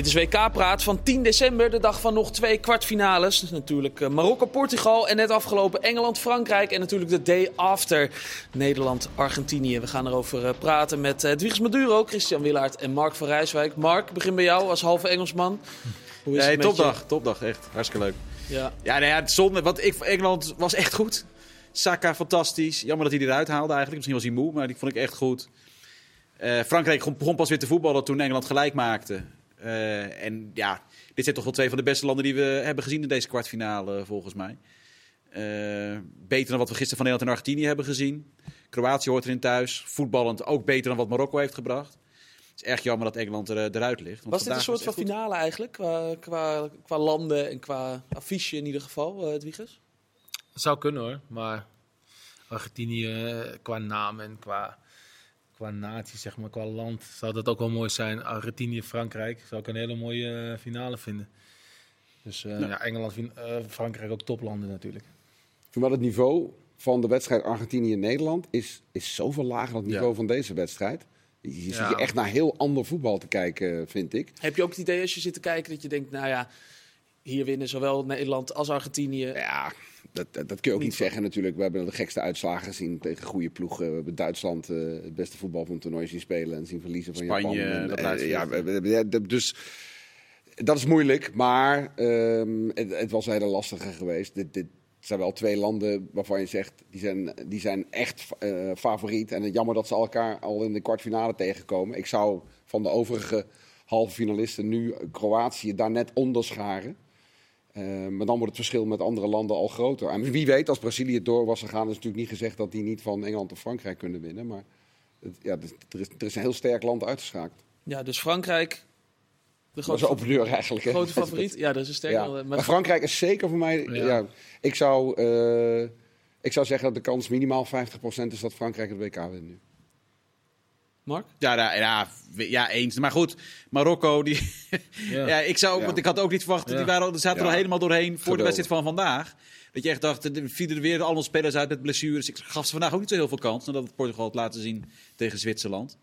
Dit is WK-praat van 10 december, de dag van nog twee kwartfinales. Natuurlijk eh, Marokko-Portugal en net afgelopen Engeland-Frankrijk. En natuurlijk de day after Nederland-Argentinië. We gaan erover eh, praten met uh, Edwiges Maduro, Christian Willaert en Mark van Rijswijk. Mark, begin bij jou als halve Engelsman. Hoe is nee, het topdag, je? topdag, echt. Hartstikke leuk. Ja, ja, nou ja zonde, want ik, Engeland was echt goed. Saka fantastisch. Jammer dat hij eruit haalde eigenlijk. Misschien was hij moe, maar die vond ik echt goed. Uh, Frankrijk begon pas weer te voetballen toen Engeland gelijk maakte. Uh, en ja, dit zijn toch wel twee van de beste landen die we hebben gezien in deze kwartfinale, volgens mij. Uh, beter dan wat we gisteren van Nederland en Argentinië hebben gezien. Kroatië hoort erin thuis. Voetballend ook beter dan wat Marokko heeft gebracht. Het is erg jammer dat Engeland er, eruit ligt. Was dit een soort van finale eigenlijk? Qua, qua, qua, landen en qua affiche in ieder geval, uh, Edwiges? Het zou kunnen hoor, maar Argentinië qua naam en qua qua natie, zeg maar, qua land, zou dat ook wel mooi zijn. Argentinië, Frankrijk, zou ik een hele mooie uh, finale vinden. Dus uh, ja. Engeland, uh, Frankrijk ook toplanden natuurlijk. Maar het niveau van de wedstrijd Argentinië-Nederland is, is zoveel lager dan het niveau van deze wedstrijd. Je zit je echt naar heel ander voetbal te kijken, vind ik. Heb je ook het idee als je zit te kijken dat je denkt, nou ja, hier winnen zowel Nederland als Argentinië? Ja, dat, dat, kun je ook niet, zeggen natuurlijk. We hebben de gekste uitslagen gezien tegen goede ploegen. We hebben Duitsland uh, het beste voetbal van het toernooi zien spelen en zien verliezen van Spanje, Japan. En, uh, ja, dus dat is moeilijk, maar um, het, het, was een hele lastige geweest. Dit, dit zijn wel twee landen waarvan je zegt, die zijn, die zijn echt uh, favoriet. En het jammer dat ze elkaar al in de kwartfinale tegenkomen. Ik zou van de overige halve finalisten nu Kroatië daar net onder scharen. Uh, maar dan wordt het verschil met andere landen al groter. En wie weet, als Brazilië door was gegaan, is natuurlijk niet gezegd dat die niet van Engeland of Frankrijk kunnen winnen. Maar het, ja, er, is, er is een heel sterk land uitgeschakeld. Ja, dus Frankrijk. De grote, dat is eigenlijk. De grote favoriet? Ja, dat is een sterk ja. Maar, maar Frankrijk is zeker voor mij. Ja. ja ik, zou, uh, ik zou zeggen dat de kans minimaal 50% is dat Frankrijk het WK wint nu. Mark? Ja, ja, ja, ja, eens. Maar goed, Marokko, die, ja. ja. ik zou, want ik had ook niet verwacht, die waren, zaten er al helemaal doorheen voor de wedstrijd van vandaag. Dat je echt dacht, er vielen er weer allemaal spelers uit met blessures. Ik gaf ze vandaag ook niet zo heel veel kans, nadat het Portugal had laten zien tegen Zwitserland.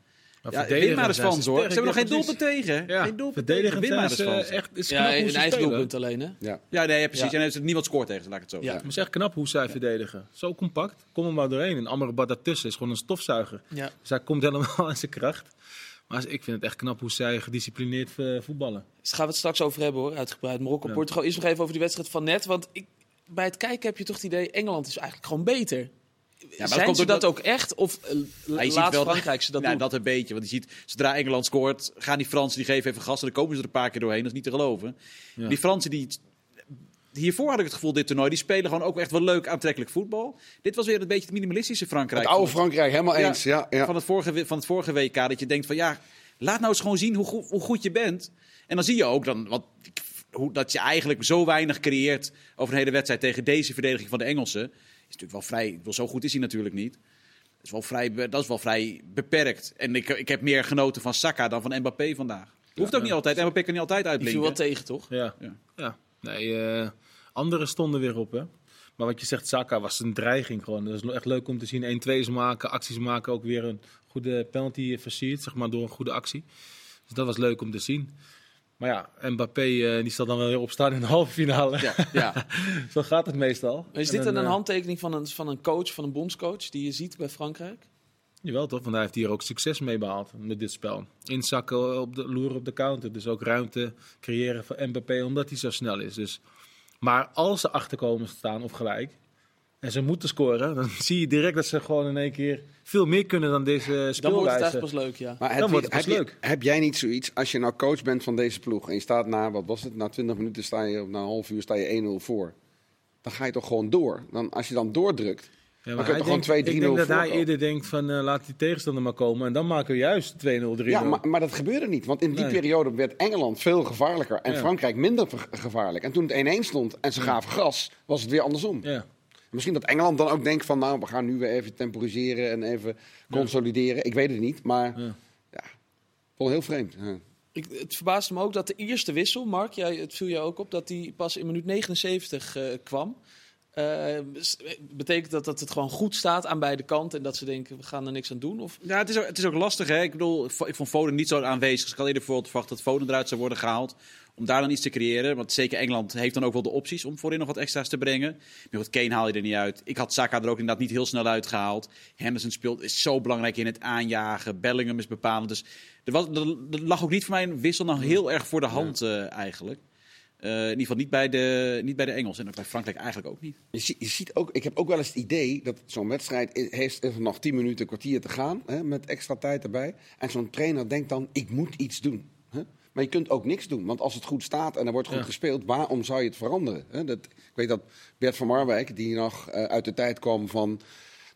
Ja, win maar eens van ze hoor. Ze hebben nog geen doelpunt tegen. Ja. Geen doelpunt tegen. Win maar eens van Echt, is ja, een eigen doelpunt alleen hè? Ja, ja nee, precies. En er niemand scoort tegen, laat ik het zo ja. Het is echt knap hoe zij verdedigen. Zo compact. Kom er maar doorheen. En Amrabat daartussen is gewoon een stofzuiger. Ja. Dus hij komt helemaal aan zijn kracht. Maar ik vind het echt knap hoe zij gedisciplineerd eh, voetballen. Dus gaan we het straks over hebben hoor, uitgebreid. Marokko-Portugal. Eerst nog even over die wedstrijd van net. Want ik, bij het kijken heb je toch het idee, Engeland is eigenlijk gewoon beter. Ja, maar Zijn ze dat, ook echt? Of uh, laat wel Frankrijk ze dat doen? dat een beetje. Want je ziet, zodra Engeland scoort, gaan die Fransen, die geven even gas. En dan komen ze er een paar keer doorheen. Dat is niet te geloven. Ja. Die Fransen, die... Hiervoor had ik het gevoel, dit toernooi, die spelen gewoon ook echt wel leuk, aantrekkelijk voetbal. Dit was weer een beetje het minimalistische Frankrijk. Het oude Frankrijk, helemaal eens. Ja, ja, Van, het vorige, van het vorige WK, dat je denkt van ja, laat nou eens gewoon zien hoe, goed, hoe goed je bent. En dan zie je ook dan, wat, hoe, dat je eigenlijk zo weinig creëert over een hele wedstrijd tegen deze verdediging van de Engelsen. Is natuurlijk wel vrij, zo goed is hij natuurlijk niet. Dat is wel vrij, dat is wel vrij beperkt. En ik, ik heb meer genoten van Saka dan van Mbappé vandaag. Hoeft ook niet altijd. Mbappé kan niet altijd uitblinken. Die viel wel tegen, toch? Ja. Ja. ja. Nee, uh, anderen stonden weer op, hè. Maar wat je zegt, Saka was een dreiging gewoon. Dat is echt leuk om te zien. 1-2's maken, acties maken. Ook weer een goede penalty versierd, zeg maar, door een goede actie. Dus dat was leuk om te zien. Maar ja, Mbappé uh, die zal dan wel weer opstaan in de halve finale. Ja, ja. Zo gaat het meestal. Is dit dan, een uh, handtekening van een, van een coach, van een bondscoach, die je ziet bij Frankrijk? Jawel toch, want hij heeft hier ook succes mee behaald met dit spel. Inzakken op de loer op de counter. Dus ook ruimte creëren voor Mbappé, omdat hij zo snel is. Dus, maar als ze achterkomen staan of gelijk, en ze moeten scoren, dan zie je direct dat ze gewoon in één keer veel meer kunnen dan deze speelwijze. Dan wordt het echt pas leuk, ja. Maar dan wordt het pas heb, leuk. Je, heb jij niet zoiets, als je nou coach bent van deze ploeg en je staat na, wat was het, na 20 minuten sta je, of na een half uur sta je 1-0 voor. Dan ga je toch gewoon door. Dan, als je dan doordrukt, ja, maar dan gewoon 2-3-0 Ik denk dat hij eerder denkt van uh, laat die tegenstander maar komen en dan maken we juist 2-0, 3-0. Ja, maar, maar, dat gebeurde niet. Want in die nee. periode werd Engeland veel gevaarlijker en ja. Frankrijk minder gevaarlijk. En toen het 1-1 stond en ze gaven gas, was het weer andersom. Ja. Misschien dat Engeland dan ook denkt van nou, we gaan nu weer even temporiseren en even consolideren. Ja. Ik weet het niet, maar ja, ja wel heel vreemd. Ja. Ik, het verbaasde me ook dat de eerste wissel, Mark, jij, het viel jou ook op, dat die pas in minuut 79 uh, kwam. Uh, betekent dat dat het gewoon goed staat aan beide kanten en dat ze denken we gaan er niks aan doen? Of? Ja, het is, ook, het is ook lastig. Hè? Ik bedoel, ik vond Foden niet zo aanwezig. Dus ik had eerder bijvoorbeeld verwacht dat Foden eruit zou worden gehaald. Om daar dan iets te creëren. Want zeker Engeland heeft dan ook wel de opties om voorin nog wat extra's te brengen. Maar goed, Kane haal je er niet uit. Ik had Saka er ook inderdaad niet heel snel uitgehaald. Henderson speelt, is zo belangrijk in het aanjagen. Bellingham is bepalend. Dus er, was, er, lag ook niet voor mij een wissel nog heel erg voor de hand uh, eigenlijk. Uh, in ieder geval niet bij, de, niet bij de Engelsen en bij Frankrijk eigenlijk ook niet. Je, je ziet ook, ik heb ook wel eens het idee dat zo'n wedstrijd heeft nog 10 minuten, kwartier te gaan, hè, met extra tijd erbij. En zo'n trainer denkt dan, ik moet iets doen. Maar je kunt ook niks doen, want als het goed staat en er wordt goed gespeeld, waarom zou je het veranderen? Dat, ik weet dat Bert van Marwijk, die nog uh, uit de tijd kwam van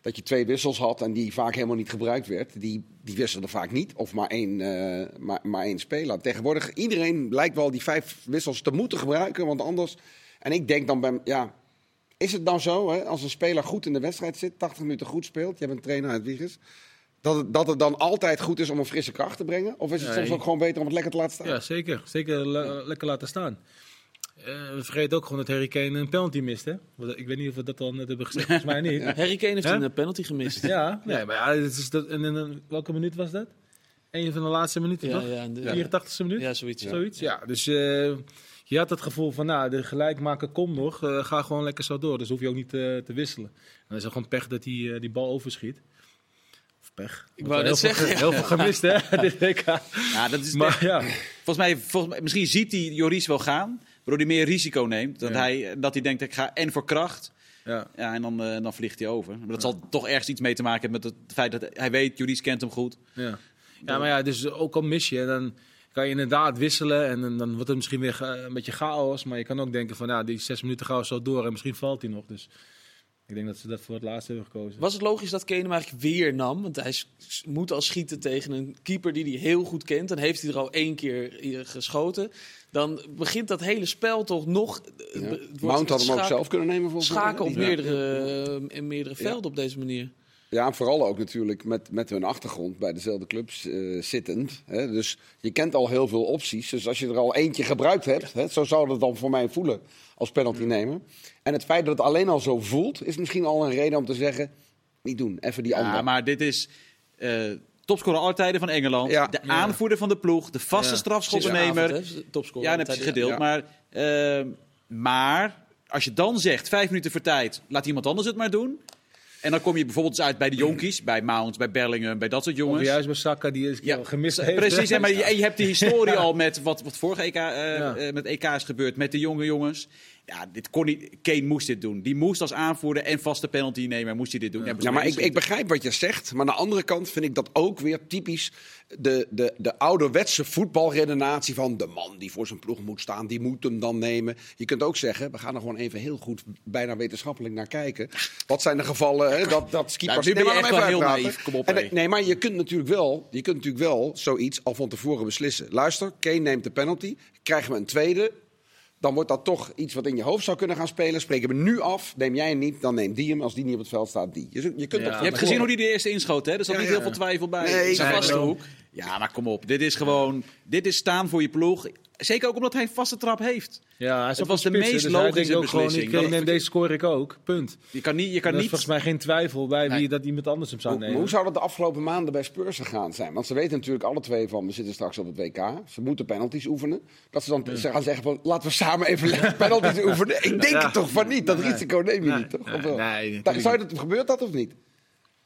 dat je twee wissels had en die vaak helemaal niet gebruikt werd. Die, die wisselde vaak niet, of maar één, uh, maar, maar één speler. Tegenwoordig, iedereen lijkt wel die vijf wissels te moeten gebruiken, want anders... En ik denk dan bij, ja, is het dan zo, hè, als een speler goed in de wedstrijd zit, 80 minuten goed speelt, je hebt een trainer uit Wiegers, dat het, dat het dan altijd goed is om een frisse kracht te brengen? Of is het soms ook gewoon beter om het lekker te laten staan? Ja, zeker. Zeker lekker laten staan. Uh, we vergeten ook gewoon dat Harry Kane een penalty mist, hè? Ik weet niet of we dat al net hebben gezegd, volgens mij niet. ja. Harry Kane heeft een penalty gemist. Ja, nee, maar ja, het is dat, en in, welke minuut was dat? Een van de laatste minuten, ja, toch? Ja, de, 84e minuut? Ja, zoiets. zoiets ja. dus uh, je had het gevoel van, nou, de gelijkmaker komt nog, uh, ga gewoon lekker zo door. Dus hoef je ook niet te wisselen. En dan is het gewoon pech dat hij die bal overschiet. Pech. Ik wou net zeggen. Veel, heel veel gemist, hè, dit WK. Ja, dat is maar, ja. Volgens mij, volgens mij, misschien ziet hij Joris wel gaan waardoor hij meer risico neemt. Dat, hij, dat hij denkt, ik ga en voor kracht. Ja. ja en dan, uh, dan vliegt hij over. Maar dat zal toch ergens iets mee te maken hebben met het feit dat hij weet, Juris kent hem goed. Ja, ja maar ja, dus ook al mis je, dan kan je inderdaad wisselen. En dan, dan wordt het misschien weer een beetje chaos. Maar je kan ook denken van, nou, die zes minuten gaan we zo door. En misschien valt hij nog. Dus ik denk dat ze dat voor het laatst hebben gekozen. Was het logisch dat Kane hem eigenlijk weer nam? Want hij moet al schieten tegen een keeper die hij heel goed kent. Dan heeft hij er al één keer geschoten. Dan begint dat hele spel toch nog... Ja. Mount had hem ook zelf kunnen nemen. Volgens schaken op meerdere, in meerdere velden op deze manier. Ja, en vooral ook natuurlijk met, met hun achtergrond bij dezelfde clubs uh, zittend. Hè. Dus je kent al heel veel opties. Dus als je er al eentje gebruikt hebt, hè, zo zou dat dan voor mij voelen als penalty nemen. En het feit dat het alleen al zo voelt, is misschien al een reden om te zeggen: niet doen, even die andere. Ja, maar dit is. Uh, topscorer alle tijden van Engeland. Ja. De aanvoerder van de ploeg. De vaste ja. strafschoppennemer. Topscorer. Ja, dat heb je gedeeld. Maar, uh, maar als je dan zegt, vijf minuten voor tijd, laat iemand anders het maar doen. En dan kom je bijvoorbeeld uit bij de jonkies, bij Mount, bij Bellingham, bij dat soort jongens. Of juist bij Saka, die is ja, gemist heeft. Precies, en, maar je, je, hebt de historie al met wat, wat vorige EK, uh, met EK is gebeurd, met de jonge jongens. Ja, dit kon niet. Kane moest dit doen. Die moest als aanvoerder en vaste penalty nemen. Moest hij dit doen. Ja, ja maar ik, ik, begrijp wat je zegt. Maar aan de andere kant vind ik dat ook weer typisch de, de, de ouderwetse voetbalredenatie van de man die voor zijn ploeg moet staan, die moet hem dan nemen. Je kunt ook zeggen, we gaan er gewoon even heel goed, bijna wetenschappelijk naar kijken. Wat zijn de gevallen hè, dat, dat keepers... Ja, nu ben je echt wel heel naïef. Kom op, en, Nee, maar je kunt, natuurlijk wel, je kunt natuurlijk wel zoiets al van tevoren beslissen. Luister, Kane neemt de penalty. Krijgen we een tweede, dan wordt dat toch iets wat in je hoofd zou kunnen gaan spelen. Spreken we nu af, neem jij hem niet, dan neemt die hem. Als die niet op het veld staat, die. Je, je, kunt ja, je hebt gezien hoe die de eerste inschoot, hè? Er zat ja, niet heel veel twijfel bij. Nee, zijn vaste hoek. Ja, maar kom op. Dit is gewoon, dit is staan voor je ploeg. Zeker ook omdat hij een vaste trap heeft. Ja, hij het was de meest dus logische beslissing. Gewoon, ik neem deze score ik ook. Punt. Je kan niet, je kan er is niet... volgens mij geen twijfel bij wie dat iemand anders hem zou hoe, nemen. Hoe zou dat de afgelopen maanden bij Spurs gegaan zijn? Want ze weten natuurlijk alle twee van, we zitten straks op het WK. Ze moeten penalties oefenen. Dat ze dan ja. ze gaan zeggen van, laten we samen even penalties oefenen. Ik denk ja. toch van niet. Dat risico neem je nee. niet, toch? Nee, of nee, zou dat, gebeurt dat of niet?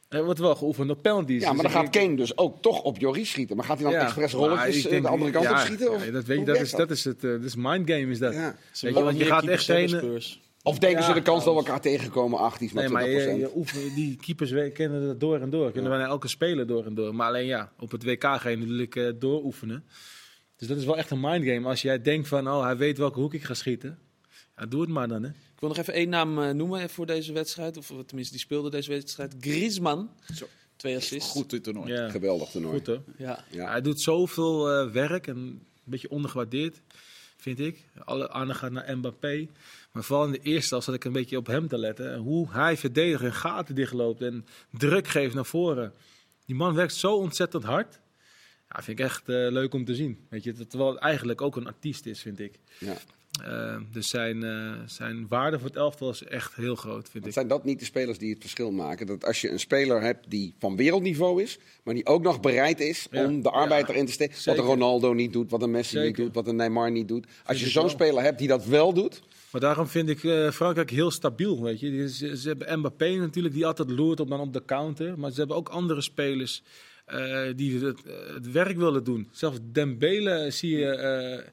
Er wordt wel geoefend op penalties. Ja, maar dan gaat Kane dus ook toch op Joris schieten. Maar gaat hij dan ja, expres rolletjes denk, de andere kant ja, op schieten? Of? Ja, dat weet je, dat is, dat is het. Uh, dat is mindgame is dat. Ja. Weet je, want je gaat echt trainen. Of denken ze de kans dat we elkaar tegenkomen? Ach, die is maar nee, maar je, je oefen, die keepers kennen dat door en door. Kunnen bijna elke speler door en door. Maar alleen ja, op het WK ga je natuurlijk uh, dooroefenen. Dus dat is wel echt een mindgame. Als jij denkt van, oh, hij weet welke hoek ik ga schieten. Ja, doe het maar dan, hè. Ik wil nog even één naam uh, noemen voor deze wedstrijd. Of tenminste, die speelde deze wedstrijd. Griezmann. Zo. Twee assists. Goed dit toernooi. Ja. Geweldig toernooi. Goed, hè? Ja. ja. Hij doet zoveel uh, werk en een beetje ondergewaardeerd, vind ik. Alle aandacht gaat naar Mbappé. Maar vooral in de eerste helft zat ik een beetje op hem te letten. En hoe hij verdedigt en gaten dichtloopt en druk geeft naar voren. Die man werkt zo ontzettend hard. Ja, vind ik echt uh, leuk om te zien. Weet je, terwijl het eigenlijk ook een artiest is, vind ik. Ja. Dus zijn, zijn waarde voor het elftal is echt heel groot, vind ik. Zijn dat niet de spelers die het verschil maken? Dat als je een speler hebt die van wereldniveau is, maar die ook nog bereid is om de arbeid erin te steken. Wat een Ronaldo niet doet, wat een Messi niet doet, wat een Neymar niet doet. Als je zo'n speler hebt die dat wel doet. Maar daarom vind ik uh, Frankrijk heel stabiel. Weet je. Ze, ze, hebben Mbappé natuurlijk, die altijd loert op, dan op de counter. Maar ze hebben ook andere spelers die het, het, werk willen doen. Zelfs Dembele zie je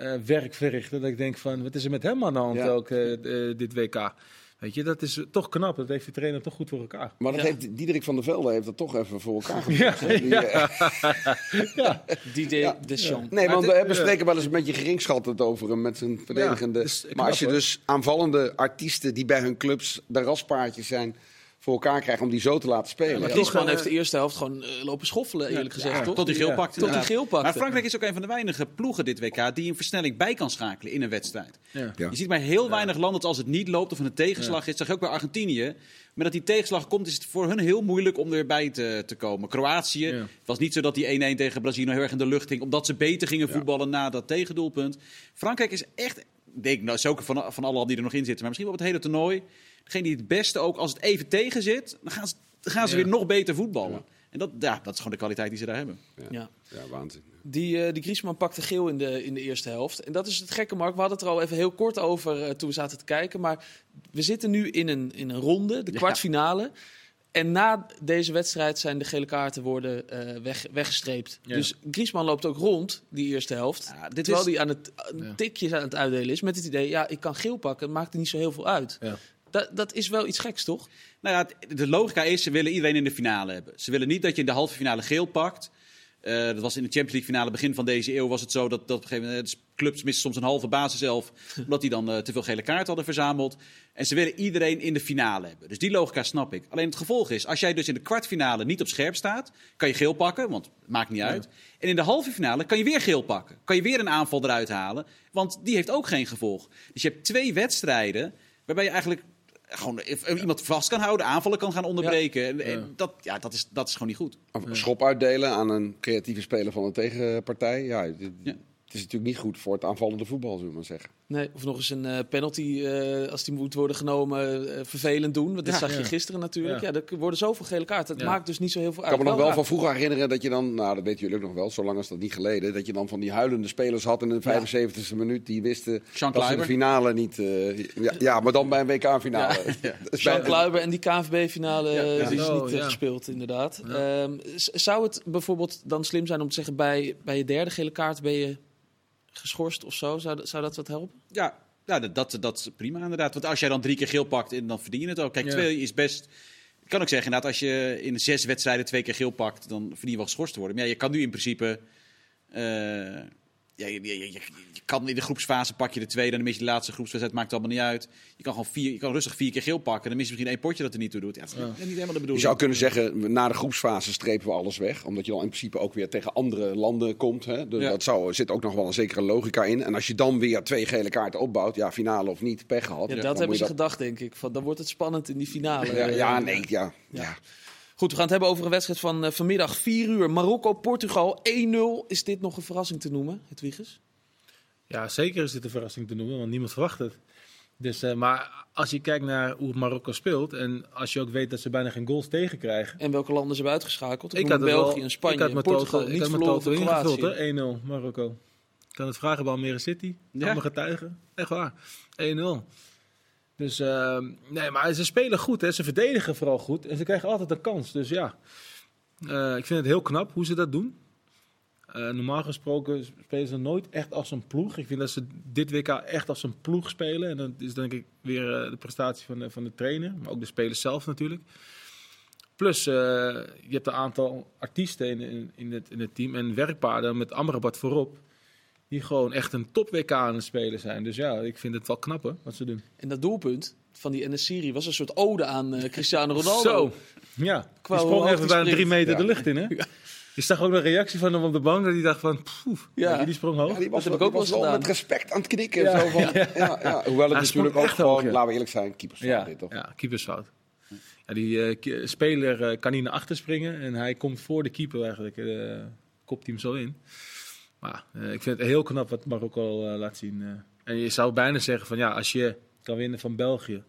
uh, werk verrichten. Dat ik denk van, wat is er met hem aan de hand ook dit WK? Weet je, dat is toch knap. Dat heeft de trainer toch goed voor elkaar. Maar dat ja. heeft Diederik van der Velde heeft dat toch even voor elkaar gebracht. Ja, die, ja. ja. Die de, de Nee, want we spreken wel eens een beetje geringschattend over hem met zijn verdedigende. Dus maar als je dus aanvallende artiesten die bij hun clubs de raspaardjes zijn voor elkaar krijgen om die zo te laten spelen. Ja, Griezmann heeft de eerste helft gewoon uh, lopen schoffelen, eerlijk gezegd. Ja, toch? Tot hij geel pakte. Tot hij geel pakte. Maar Frankrijk is ook een van de weinige ploegen dit WK die een versnelling bij kan schakelen in een wedstrijd. Je ziet bij heel weinig landen dat als het niet loopt of een tegenslag is, zeg je ook bij Argentinië. Maar dat die tegenslag komt, is het voor hun heel moeilijk om erbij te, te komen. Kroatië, het was niet zo dat die 1-1 tegen Brazilië heel erg in de lucht ging, omdat ze beter gingen voetballen na dat tegendoelpunt. Frankrijk is echt, ik denk nou, zo van, van alle landen die er nog in zitten, maar misschien wel het hele toernooi degene die het beste ook, als het even tegen zit, dan gaan ze, dan gaan ze weer nog beter voetballen. En dat, ja, dat is gewoon de kwaliteit die ze daar hebben. Ja, ja. ja waanzin. Die, uh, die Griezmann pakte geel in de, in de eerste helft. En dat is het gekke, Mark. We hadden het er al even heel kort over uh, toen we zaten te kijken. Maar we zitten nu in een, in een ronde, de kwartfinale. En na deze wedstrijd zijn de gele kaarten worden uh, weg, weggestreept. Ja. Dus Griezmann loopt ook rond, die eerste helft. Ja, dit terwijl hij aan het tikjes aan het uitdelen is. Met het idee, ja, ik kan geel pakken. Het maakt er niet zo heel veel uit. Dat, dat is wel iets geks, toch? Nou ja, de logica is, ze willen iedereen in de finale hebben. Ze willen niet dat je in de halve finale geel pakt. Uh, dat was in de Champions League finale begin van deze eeuw was het zo dat, dat op een gegeven moment clubs misten soms een halve basiself omdat die dan uh, te veel gele kaarten hadden verzameld. En ze willen iedereen in de finale hebben. Dus die logica snap ik. Alleen het gevolg is, als jij dus in de kwartfinale niet op scherp staat, kan je geel pakken, want het maakt niet uit. En in de halve finale kan je weer geel pakken. Kan je weer een aanval eruit halen, want die heeft ook geen gevolg. Dus je hebt twee wedstrijden waarbij je eigenlijk gewoon iemand vast kan houden, aanvallen kan gaan onderbreken. En, Dat, ja, dat, is, dat is gewoon niet goed. Schop uitdelen aan een creatieve speler van een tegenpartij. Ja, het is natuurlijk niet goed voor het aanvallende voetbal, zullen we maar zeggen. Nee, of nog eens een uh, penalty, uh, als die moet worden genomen, uh, vervelend doen. Want dat ja, zag je gisteren natuurlijk. Ja. er worden zoveel gele kaarten. Het maakt dus niet zo heel veel uit. Ik kan me nog wel van vroeger herinneren dat je dan, nou dat weten jullie ook nog wel, zolang als dat niet geleden, dat je dan van die huilende spelers had in de 75e minuut, die wisten Jean dat ze de finale niet... ja, maar dan bij een WK-finale. Jean Kluiber en die KNVB-finale die is niet gespeeld, inderdaad. Um, zou het bijvoorbeeld dan slim zijn om te zeggen, bij, bij je derde gele kaart ben je geschorst of zo? Zou, zou dat wat helpen? Ja, ja dat, dat, dat is prima inderdaad. Want als jij dan drie keer geel pakt, dan verdien je het ook. Kijk, twee is best... Ik kan ook zeggen inderdaad, als je in zes wedstrijden twee keer geel pakt, dan verdien je wel geschorst te worden. Maar ja, je kan nu in principe... Uh, ja, je, je, je, kan in de groepsfase pak je de tweede, dan mis je de laatste groepswedstrijd, maakt het allemaal niet uit. Je kan gewoon vier, je kan rustig vier keer geel pakken, dan mis je misschien één potje dat er niet toe doet. Ja, dat is ja. niet helemaal de bedoeling. Je zou kunnen zeggen, na de groepsfase strepen we alles weg, omdat je dan in principe ook weer tegen andere landen komt. Hè? Dus ja. Dat zou, zit ook nog wel een zekere logica in. En als je dan weer twee gele kaarten opbouwt, ja, finale of niet, pech gehad. Ja, dat hebben ze dat... gedacht, denk ik. Van, dan wordt het spannend in die finale. Ja, ja nee, ja. ja. Goed, we gaan het hebben over een wedstrijd van uh, vanmiddag 4 uur. Marokko-Portugal 1-0. Is dit nog een verrassing te noemen, het Wiegers? Ja, zeker is dit een verrassing te noemen, want niemand verwacht het. Dus, uh, maar als je kijkt naar hoe Marokko speelt en als je ook weet dat ze bijna geen goals tegenkrijgen. En welke landen ze hebben uitgeschakeld? Ik, ik had België en Spanje en Portugal total, niet verloren van ingevuld, 1-0 Marokko. Ik kan het vragen bij Almere City. Ja. Allemaal getuigen. Echt waar. 1-0. Dus uh, nee, maar ze spelen goed. Hè. Ze verdedigen vooral goed. En ze krijgen altijd een kans. Dus ja, uh, ik vind het heel knap hoe ze dat doen. Uh, normaal gesproken spelen ze nooit echt als een ploeg. Ik vind dat ze dit WK echt als een ploeg spelen. En dat is denk ik weer uh, de prestatie van de, van de trainer, maar ook de spelers zelf natuurlijk. Plus, je hebt een aantal artiesten in, in, in, het, in het team en werkpaarden met Amrabat voorop. Die gewoon echt een top WK aan het spelen zijn. Dus ja, ik vind het wel knappen wat ze doen. En dat doelpunt van die NS-serie was een soort ode aan Cristiano Ronaldo. Zo, ja. Die sprong even bijna drie meter ja. de lucht in, hè? Ja. Je zag ook een reactie van hem op de bank dat hij dacht van, poef, ja. die sprong hoog. Ja, die was, dat heb ik ook wel gedaan. met respect aan het knikken. Ja, zo van, ja. Ja, ja. Hoewel het natuurlijk ook gewoon, laten we eerlijk zijn, keepersfout dit toch? Ja, keepersfout. Ja, die uh, speler uh, kan niet naar achter springen en hij komt voor de keeper eigenlijk, uh, kopt hij hem zo in. Maar ik vind het heel knap wat Marokko laat zien. En je zou bijna zeggen van ja, als je kan winnen van België,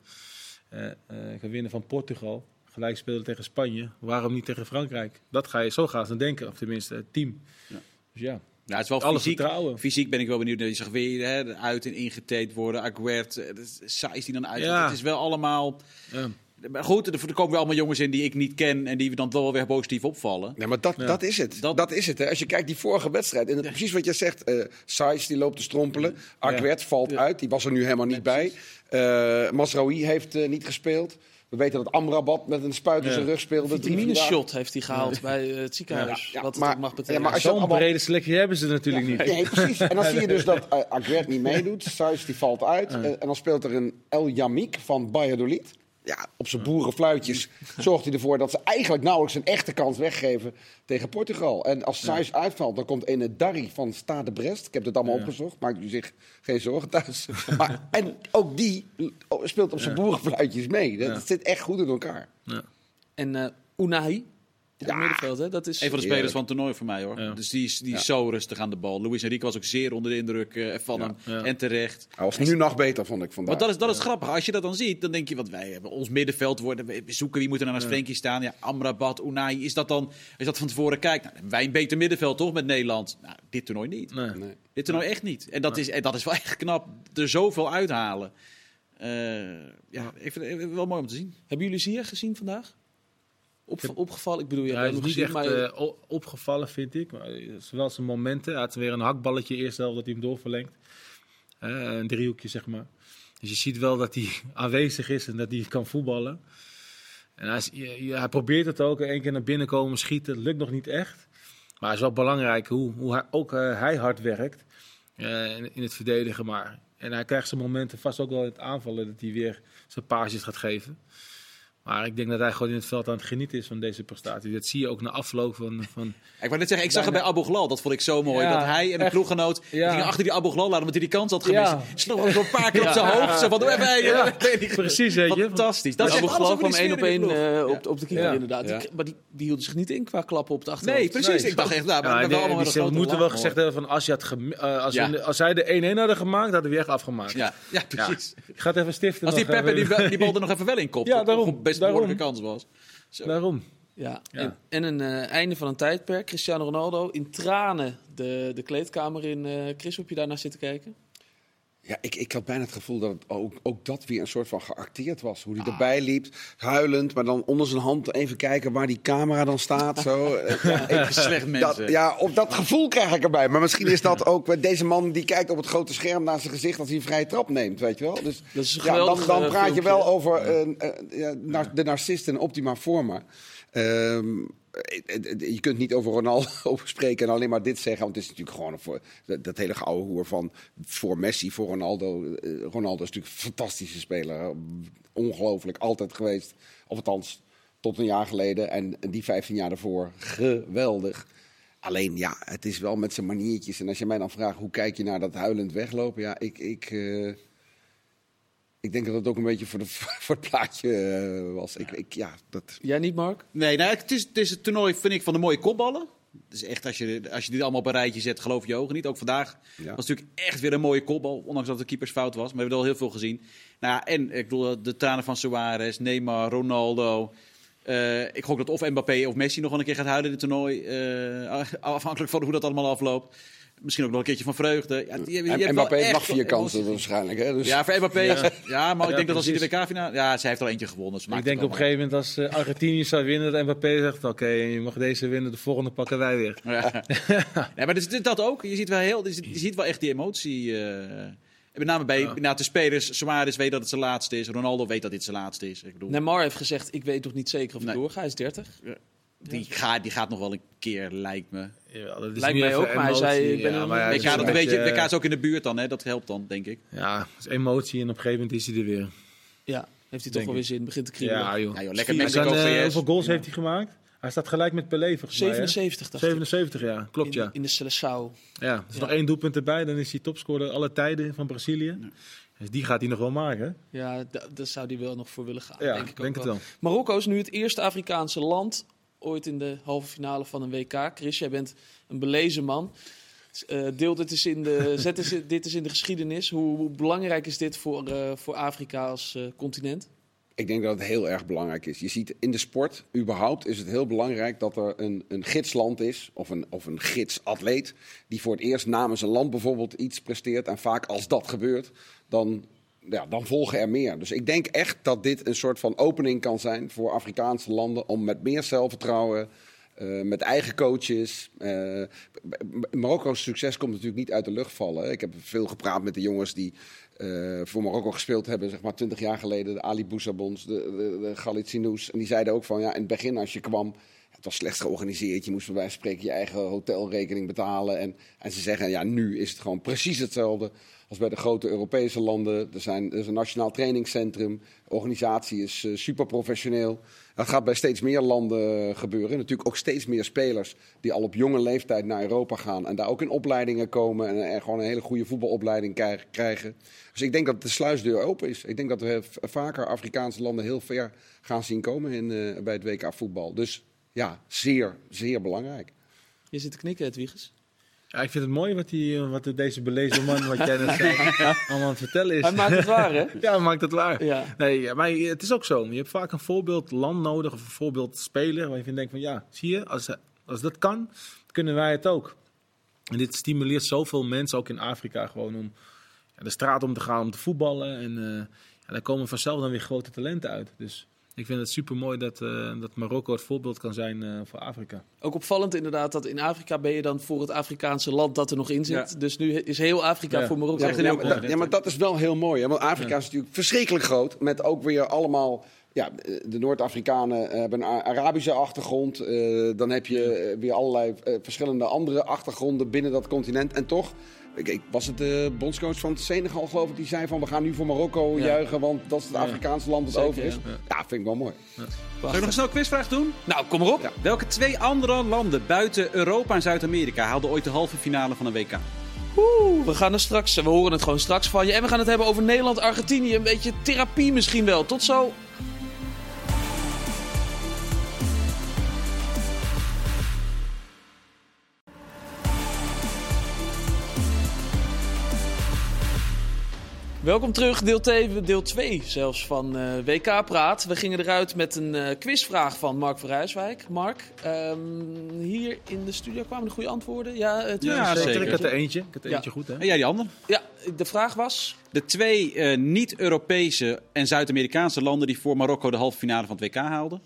kan winnen van Portugal, gelijk spelen tegen Spanje, waarom niet tegen Frankrijk? Dat ga je zo gaan dan denken, of tenminste het team. Ja. Dus ja. Ja, het is wel Alles fysiek. Vertrouwen. Fysiek ben ik wel benieuwd. Je zag weer hè, uit en ingeteed worden. Aguert, size die dan uit. Ja. Het is wel allemaal... Ja. Maar goed, er komen wel allemaal jongens in die ik niet ken en die we dan wel weer positief opvallen. Nee, maar dat, dat is het. Dat, is het. Hè. Als je kijkt die vorige wedstrijd, en precies wat je zegt, uh, Saïs die loopt te strompelen, Aguert valt uit, die was er nu helemaal niet bij. Uh, Masraoui heeft uh, niet gespeeld. We weten dat Amrabat met een spuit in zijn rug speelde. Vitamine shot heeft hij gehaald bij het ziekenhuis. Ja, wat maar, mag betekenen. maar als Zo'n allemaal... brede selectie hebben ze natuurlijk niet. Nee, precies. En dan zie je dus dat uh, Aguert niet meedoet. Saïs die valt uit. en dan speelt er een El Yamik van Valladolid ja, op zijn boerenfluitjes zorgt hij ervoor dat ze eigenlijk nauwelijks een echte kans weggeven tegen Portugal. En als Saïs uitvalt, dan komt een Darry van Stade Brest. Ik heb het allemaal opgezocht, maakt u zich geen zorgen thuis. maar, en ook die speelt op zijn boerenfluitjes mee. Dat, zit echt goed in elkaar. En uh, Unai, ja. middenveld, hè? Dat is een van de spelers van het toernooi voor mij hoor. Dus die is, die is zo rustig aan de bal. Luis Enrique was ook zeer onder de indruk uh, van hem. En terecht. Hij was nu nog beter, vond ik vandaag. Maar dat is, dat is grappig. Als je dat dan ziet, dan denk je, wat wij hebben ons middenveld worden. We zoeken wie moet er naar als Frenkie staan. Ja, Amrabat, Unai. Is dat dan, als je dat van tevoren kijkt, nou, wij een beter middenveld toch met Nederland? Nou, dit toernooi niet. Nee. nee. Dit toernooi echt niet. En dat, is, en dat is wel echt knap. Er zoveel uithalen. Uh, ja, ik vind het wel mooi om te zien. Hebben jullie ze hier gezien vandaag? Op, opgevallen? Ik bedoel, je ja, hebt niet echt maar... uh, opgevallen, vind ik. Maar wel zijn momenten. Hij had weer een hakballetje eerst zelf dat hij hem doorverlengt. Uh, een driehoekje, zeg maar. Dus je ziet wel dat hij aanwezig is en dat hij kan voetballen. En hij, hij probeert het ook. Eén keer naar binnen komen, schieten. Dat lukt nog niet echt. Maar het is wel belangrijk hoe, hoe hij, ook uh, hij hard werkt in, in, het verdedigen. Maar. En hij krijgt zijn momenten vast ook wel in het aanvallen dat hij weer zijn paasjes gaat geven. Maar ik denk dat hij gewoon in het veld aan het genieten is van deze prestatie. Dat zie je ook na afloop van... van ik wou net zeggen, ik zag het bij Abu Ghlal. Dat vond ik zo mooi. dat hij en de ploeggenoot ja. gingen achter die Abu Ghlal laten, omdat hij die kans had gemist. Ja. Sloeg een paar keer op zijn hoofd. Zo van, doe even ja. Precies, weet je. Fantastisch. Dat is Abu Ghlal van één op één uh, op, op de keeper inderdaad. Die, maar die, die hielden zich niet in qua klappen op de achtergrond. Nee, precies. ik dacht echt, nou, maar We moeten wel gezegd hebben van, als, je had uh, als, we, als zij de 1-1 hadden gemaakt, hadden we echt afgemaakt. Ja, precies. Ik ga het even stiften. Als die Peppe die bal er nog even wel in kopt. Ja, daarom. Best een behoorlijke kans was. Zo. Daarom. Ja, En, en, een uh, einde van een tijdperk. Cristiano Ronaldo in tranen de, de kleedkamer in. Uh, Chris, heb je daarnaar zitten kijken? Ja, ik, ik had bijna het gevoel dat ook, ook dat weer een soort van geacteerd was. Hoe hij ah. erbij liep, huilend, maar dan onder zijn hand even kijken waar die camera dan staat. Zo. ja, ik, slecht mensen. Dat, ja, op dat gevoel krijg ik erbij. Maar misschien is dat ook deze man die kijkt op het grote scherm naar zijn gezicht als hij een vrije trap neemt, weet je wel. Dus dat is ja, dan, dan eh, praat je wel over uh, de narcist in optima forma. Ehm, je kunt niet over Ronaldo spreken en alleen maar dit zeggen. Want het is natuurlijk gewoon voor, dat hele gouden hoer van voor Messi, voor Ronaldo. Eh, Ronaldo is natuurlijk een fantastische speler. Ongelooflijk, altijd geweest. Of althans, tot een jaar geleden. En, die 15 jaar daarvoor, geweldig. Alleen ja, het is wel met zijn maniertjes. En als je mij dan vraagt, hoe kijk je naar dat huilend weglopen? Ja, ik... ik eh, ik denk dat het ook een beetje voor, de, voor het plaatje uh, was. Ik, ik, ja, dat... Jij niet, Mark? Nee, nou, het, is, het is het toernooi, vind ik, van de mooie kopballen. Dus echt, als je, als je dit allemaal op een rijtje zet, geloof je ogen niet. Ook vandaag was natuurlijk echt weer een mooie kopbal. Ondanks dat de keepers fout was. Maar we hebben er al heel veel gezien. Nou, en ik bedoel, de tranen van Suarez, Neymar, Ronaldo. Uh, ik hoop dat of Mbappé of Messi nog wel een keer gaat huilen in het toernooi. Uh, afhankelijk van hoe dat allemaal afloopt. Misschien ook nog een keertje van vreugde. Ja, je, je en Mbappé heeft nog vier kansen waarschijnlijk. Hè? Dus. Ja, voor Mbappé. Ja, ja maar ik denk dat als hij de WK-finale... Ja, zij heeft al eentje gewonnen. ik denk op een gegeven moment als uh, Argentinië zou winnen... dat Mbappé zegt, oké, okay, je mag deze winnen, de volgende pakken wij weer. Ja. nee, maar dat, dat ook. Je ziet wel, heel, je ziet wel echt die emotie... Uh, met name bij ja. de spelers. Suarez weet dat het zijn laatste is. Ronaldo weet dat dit zijn laatste is. Ik bedoel... Neymar heeft gezegd, ik weet nog niet zeker of ik nee. doorga. Hij is 30. Ja. Die, gaat, die gaat nog wel een keer, lijkt me. Ja, dat is Lijkt mij ook, maar hij zei... Ik ben ja, maar WK, dat weet je, WK is ook in de buurt dan, hè? dat helpt dan, denk ik. Ja, dat is emotie en op een gegeven moment is hij er weer. Ja, heeft hij toch wel weer zin, begint te kriebelen. Ja, joh. Ja, joh lekker Mexico uh, Hoeveel goals heeft hij gemaakt? Hij staat gelijk met Pelé, volgens 77, mij, 77, ja. Klopt, in, ja. In de Seleção. Ja, er is nog één doelpunt erbij, dan is hij topscorer alle tijden van Brazilië. Dus die gaat hij nog wel maken. Ja, daar zou hij wel nog voor willen gaan, ja, denk ik denk ook het wel. Marokko is nu het eerste Afrikaanse land ooit in de halve finale van een WK. Chris, jij bent een belezen man. Uh, deel dit eens in de, zet eens, dit eens in de geschiedenis. Hoe, hoe belangrijk is dit voor, uh, voor Afrika als uh, continent? Ik denk dat het heel erg belangrijk is. Je ziet in de sport, überhaupt, is het heel belangrijk dat er een, een gidsland is, of een, of een gidsatleet, die voor het eerst namens een land bijvoorbeeld iets presteert. En vaak als dat gebeurt, dan, ja, dan volgen er meer. Dus ik denk echt dat dit een soort van opening kan zijn voor Afrikaanse landen om met meer zelfvertrouwen uh, met eigen coaches. Uh, Marokko's succes komt natuurlijk niet uit de lucht vallen. Ik heb veel gepraat met de jongens die uh, voor Marokko gespeeld hebben, zeg maar 20 jaar geleden. De Ali Boussabons, de, de, de. En die zeiden ook van, ja, in het begin als je kwam... Het was slecht georganiseerd. Je moest bij wijze van spreken je eigen hotelrekening betalen. En, en ze zeggen, ja, nu is het gewoon precies hetzelfde als bij de grote Europese landen. Er, zijn, er is een nationaal trainingscentrum. De organisatie is uh, super professioneel. Dat gaat bij steeds meer landen gebeuren. Natuurlijk ook steeds meer spelers die al op jonge leeftijd naar Europa gaan. En daar ook in opleidingen komen. En, gewoon een hele goede voetbalopleiding krijgen. Dus ik denk dat de sluisdeur open is. Ik denk dat we vaker Afrikaanse landen heel ver gaan zien komen in, uh, bij het WK voetbal. Dus ja, zeer, zeer belangrijk. Je zit te knikken, Edwiges. Ja, ik vind het mooi wat, die, wat deze belezen man, wat jij net zei, allemaal aan het vertellen is. Hij maakt het waar, hè? ja, hij maakt het waar. Ja. Nee, maar het is ook zo. Je hebt vaak een voorbeeld land nodig of een voorbeeld speler waar je denkt van ja, zie je, als, als dat kan, kunnen wij het ook. En dit stimuleert zoveel mensen, ook in Afrika, gewoon om ja, de straat om te gaan, om te voetballen. En uh, ja, daar komen vanzelf dan weer grote talenten uit. Dus ik vind het super mooi dat, uh, dat Marokko het voorbeeld kan zijn uh, voor Afrika. Ook opvallend inderdaad dat in Afrika ben je dan voor het Afrikaanse land dat er nog in zit. Ja. Dus nu is heel Afrika ja. voor Marokko. Ja, maar dat, ja, maar dat is wel heel mooi. Hè? Want Afrika is natuurlijk verschrikkelijk groot. Met ook weer allemaal ja, de Noord-Afrikanen hebben een Arabische achtergrond. Uh, dan heb je weer allerlei uh, verschillende andere achtergronden binnen dat continent. En toch ik, ik, was het de bondscoach van Senegal, geloof ik, die zei van we gaan nu voor Marokko ja. juichen, want dat is het Afrikaanse land dat Zeker, over is. Ja. ja. vind ik wel mooi. Ja. Zal ik nog snel een quizvraag doen? Nou, kom maar op. Welke twee andere landen buiten Europa en Zuid-Amerika haalden ooit de halve finale van een WK? Oeh, we gaan er straks, we horen het gewoon straks van je. En we gaan het hebben over Nederland-Argentinië. Een beetje therapie misschien wel. Tot zo. Welkom terug, deel 2, deel 2 zelfs van uh, WK Praat. We gingen eruit met een uh, quizvraag van Mark van Rijswijk. Mark, um, hier in de studio kwamen de goede antwoorden? Ja, het ja zeker. Ik had er eentje. Ik had er ja. eentje goed, hè? En jij die andere? Ja, de vraag was? De twee uh, niet-Europese en Zuid-Amerikaanse landen die voor Marokko de halve finale van het WK haalden.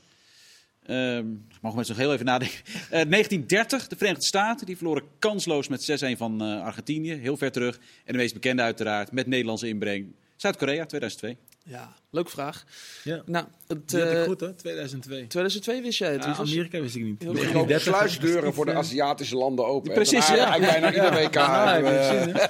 Um, mogen we eens nog heel even nadenken. Uh, 1930, de Verenigde Staten. Die verloren kansloos met 6-1 van uh, Argentinië. Heel ver terug. En de meest bekende uiteraard, met Nederlandse inbreng. Zuid-Korea, 2002. Ja, leuke vraag. Ja, nou, het, ik goed hè, 2002. 2002 wist jij het? Ja, Amerika wist ik niet. Heel de sluisdeuren voor de Aziatische landen open. Precies, ja. Eigenlijk bijna ieder WK. Ja, ja,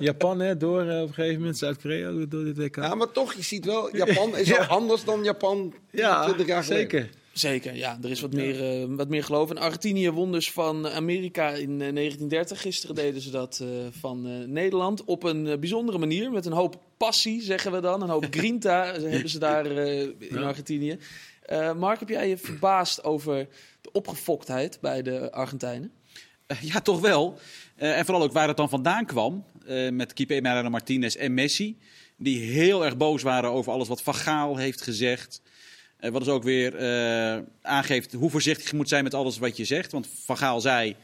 Japan hè, door uh, op een gegeven moment, Zuid-Korea door dit WK. Ja, maar toch, je ziet wel, Japan is al anders dan Japan ja, 20 jaar geleden. zeker. Zeker, ja. Er is wat, meer, uh, wat meer geloof. En Argentinië won dus van Amerika in uh, 1930. Gisteren deden ze dat uh, van Nederland. Op een bijzondere manier. Met een hoop passie, zeggen we dan. Een hoop grinta hebben ze daar in. Argentinië. Mark, heb jij je verbaasd over de opgefoktheid bij de Argentijnen? ja, toch wel. en vooral ook waar het dan vandaan kwam. met Kipe Emiliano Martinez en Messi. Die heel erg boos waren over alles wat Van Gaal heeft gezegd. Uh, wat dus ook weer uh, aangeeft hoe voorzichtig je moet zijn met alles wat je zegt. Want Van Gaal zei,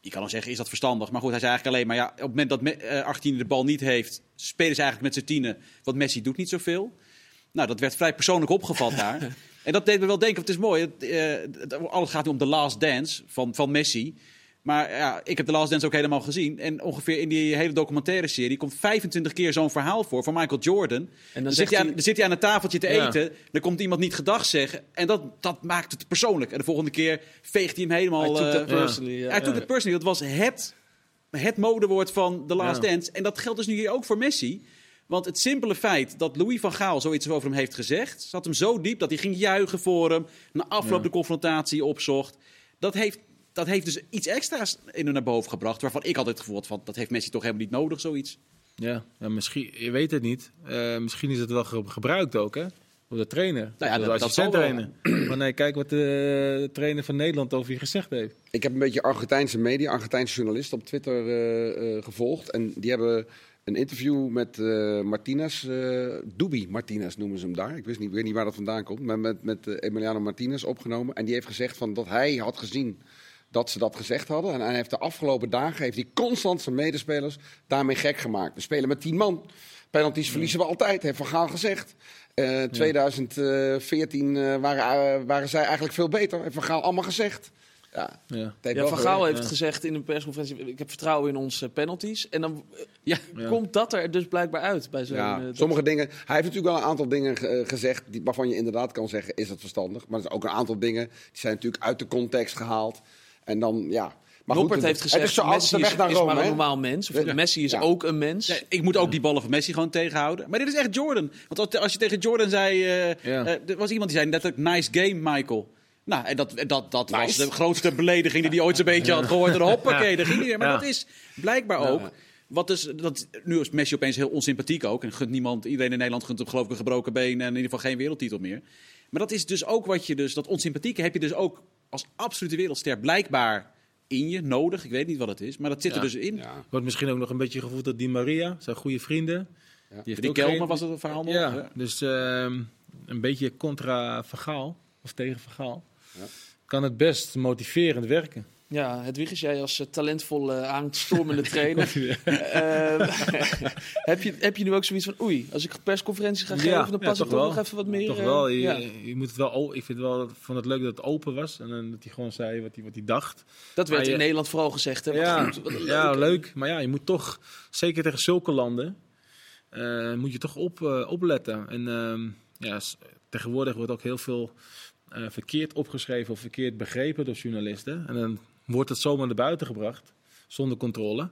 je kan dan zeggen, is dat verstandig? Maar goed, hij zei eigenlijk alleen maar, ja, op het moment dat uh, Argentinië de bal niet heeft, spelen ze eigenlijk met z'n tienen. Want Messi doet niet zoveel. Nou, dat werd vrij persoonlijk opgevat daar. En dat deed me wel denken, het is mooi, het, alles gaat nu om de last dance van, van Messi. Maar ja, ik heb de Last Dance ook helemaal gezien. En ongeveer in die hele documentaire serie komt 25 keer zo'n verhaal voor van Michael Jordan. En dan, dan, zit hij aan, dan zit hij aan een tafeltje te ja. eten. Dan komt iemand niet gedag zeggen. En dat, dat maakt het persoonlijk. En de volgende keer veegt hij hem helemaal... Hij took it personally. Ja. Hij took it personally. Dat was het, het modewoord van The Last Dance. En dat geldt dus nu hier ook voor Messi. Want het simpele feit dat Louis van Gaal zoiets over hem heeft gezegd... zat hem zo diep dat hij ging juichen voor hem. Na afloop de confrontatie opzocht. Dat heeft dat heeft dus iets extra's in naar boven gebracht. Waarvan ik altijd het gevoel had van dat heeft Messi toch helemaal niet nodig, zoiets. Ja, ja misschien, je weet het niet. Uh, misschien is het wel ge gebruikt ook, hè? Op de trainer. Nou ja, dat, dat zal trainen. Maar nee, kijk wat de trainer van Nederland over je gezegd heeft. Ik heb een beetje Argentijnse media, Argentijnse journalisten op Twitter uh, uh, gevolgd. En die hebben een interview met uh, Martinez, uh, Dubi Martinez noemen ze hem daar. Ik wist niet, weet niet waar dat vandaan komt, maar met, met uh, Emiliano Martinez opgenomen. En die heeft gezegd van dat hij had gezien dat ze dat gezegd hadden. En hij heeft de afgelopen dagen heeft hij constant zijn medespelers daarmee gek gemaakt. We spelen met tien man. Penalties verliezen we altijd, heeft Van Gaal gezegd. Uh, 2014 uh, waren, uh, waren zij eigenlijk veel beter, heeft Van Gaal allemaal gezegd. Ja, ja. ja Van Gaal heeft gezegd in een persconferentie: ik heb vertrouwen in onze penalties. En dan ja. komt dat er dus blijkbaar uit bij zo'n. Ja, sommige dingen. Hij heeft natuurlijk wel een aantal dingen gezegd die, waarvan je inderdaad kan zeggen: is het verstandig? Maar er zijn ook een aantal dingen die zijn natuurlijk uit de context gehaald. En dan ja. Maar Noppert heeft gezegd, dat Messi is, naar Rome, is maar een normaal mens. Of Messi is ja. ook een mens. Ja, ik moet ook die ballen van Messi gewoon tegenhouden. Maar dit is echt Jordan. Want als je tegen Jordan zei... Uh, uh, er was iemand die zei letterlijk, nice game, Michael. Nou, en dat, dat, dat nice. was de grootste belediging die hij ooit zo'n beetje had gehoord. En hoppakee, daar ging hij weer. Maar dat is blijkbaar ook... Wat dus, dat, nu is Messi opeens heel onsympathiek ook. En gunt niemand, iedereen in Nederland gunt hem geloof ik een gebroken been. En in ieder geval geen wereldtitel meer. Maar dat is dus ook wat je dus, dat onsympathieke heb je dus ook als absolute wereldster blijkbaar in je nodig. Ik weet niet wat het is, maar dat zit ja. er dus in. Ja. Wordt misschien ook nog een beetje gevoeld dat Di Maria, zijn goede vrienden. Ja. Die, die Kelmer geen... was het een verhaal nog. Ja, dus uh, een beetje contra vergaal of tegen vergaal. Kan het best motiverend werken. Ja, Hedwiges, jij als uh, talentvolle uh, aanstormende trainer. uh, heb, je, heb je nu ook zoiets van, oei, als ik persconferentie ga geven, ja, dan pas ja, ik toch nog even wat meer... Toch wel, je, ja. je, moet het wel, ik vind wel, vond het leuk dat het open was en dan dat hij gewoon zei wat hij, wat hij dacht. Dat werd in Nederland vooral gezegd, hè? Ja, goed, leuk. ja, leuk. Maar ja, je moet toch, zeker tegen zulke landen, moet je toch op, opletten. En ehm, ja, tegenwoordig wordt ook heel veel verkeerd opgeschreven of verkeerd begrepen door journalisten. En dan wordt het zomaar naar buiten gebracht, zonder controle.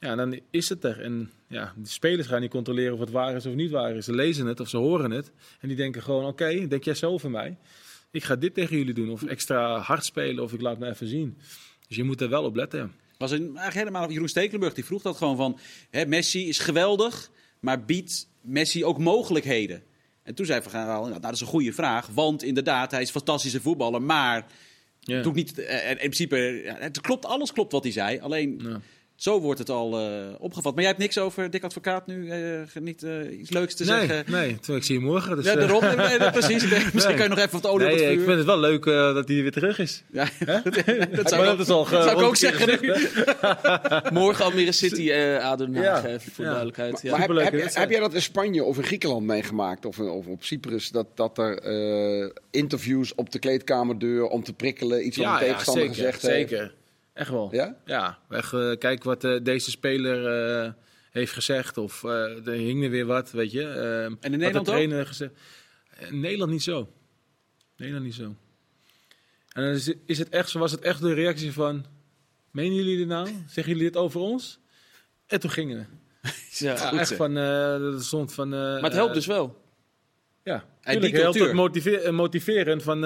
Ja, dan is het er. En ja, de spelers gaan niet controleren of het waar is of niet waar is. Ze lezen het of ze horen het. En die denken gewoon, oké, denk jij zo over mij? Ik ga dit tegen jullie doen. Of extra hard spelen of ik laat me even zien. Dus je moet er wel op letten. Was een, eigenlijk helemaal Jeroen Stekelenburg die vroeg dat gewoon van... Hè, Messi is geweldig, maar biedt Messi ook mogelijkheden? En toen zei Van nou, dat is een goede vraag. Want inderdaad, hij is een fantastische voetballer, maar... Ja. Doe ik niet, uh, in principe, het klopt, alles klopt wat hij zei. Alleen ja. Zo wordt het al uh, opgevat. Maar jij hebt niks over Dick Advocaat nu? Uh, niet iets leuks te nee, zeggen? Nee, ik zie je morgen. Dus, ja, daarom. nee, precies. Misschien nee. kan je nog even wat olie nee, op het vuur. Ik vind het wel leuk dat hij weer terug is. Ja, dat zou, dat al zou ik ook zeggen nu. morgen Almere City, Aden even voor duidelijkheid. Maar, maar heb, heb, heb, jij dat in Spanje of in Griekenland meegemaakt? Of, of op Cyprus? Dat, dat er interviews op de kleedkamerdeur om te prikkelen, iets wat ja, een tegenstander ja, zeker, gezegd zeker. Echt wel. Ja? Ja, weg, uh, kijk wat uh, deze speler uh, heeft gezegd. Of er hing er weer wat, weet je. en in Nederland de trainer gezegd. In Nederland niet zo. Nederland niet zo. En dan is, is het echt, was het echt de reactie van... Menen jullie dit nou? Zeggen jullie dit over ons? En toen gingen we. ja, ja echt van... dat stond van maar het helpt dus wel. Ja, en die cultuur. Motiver motiverend van...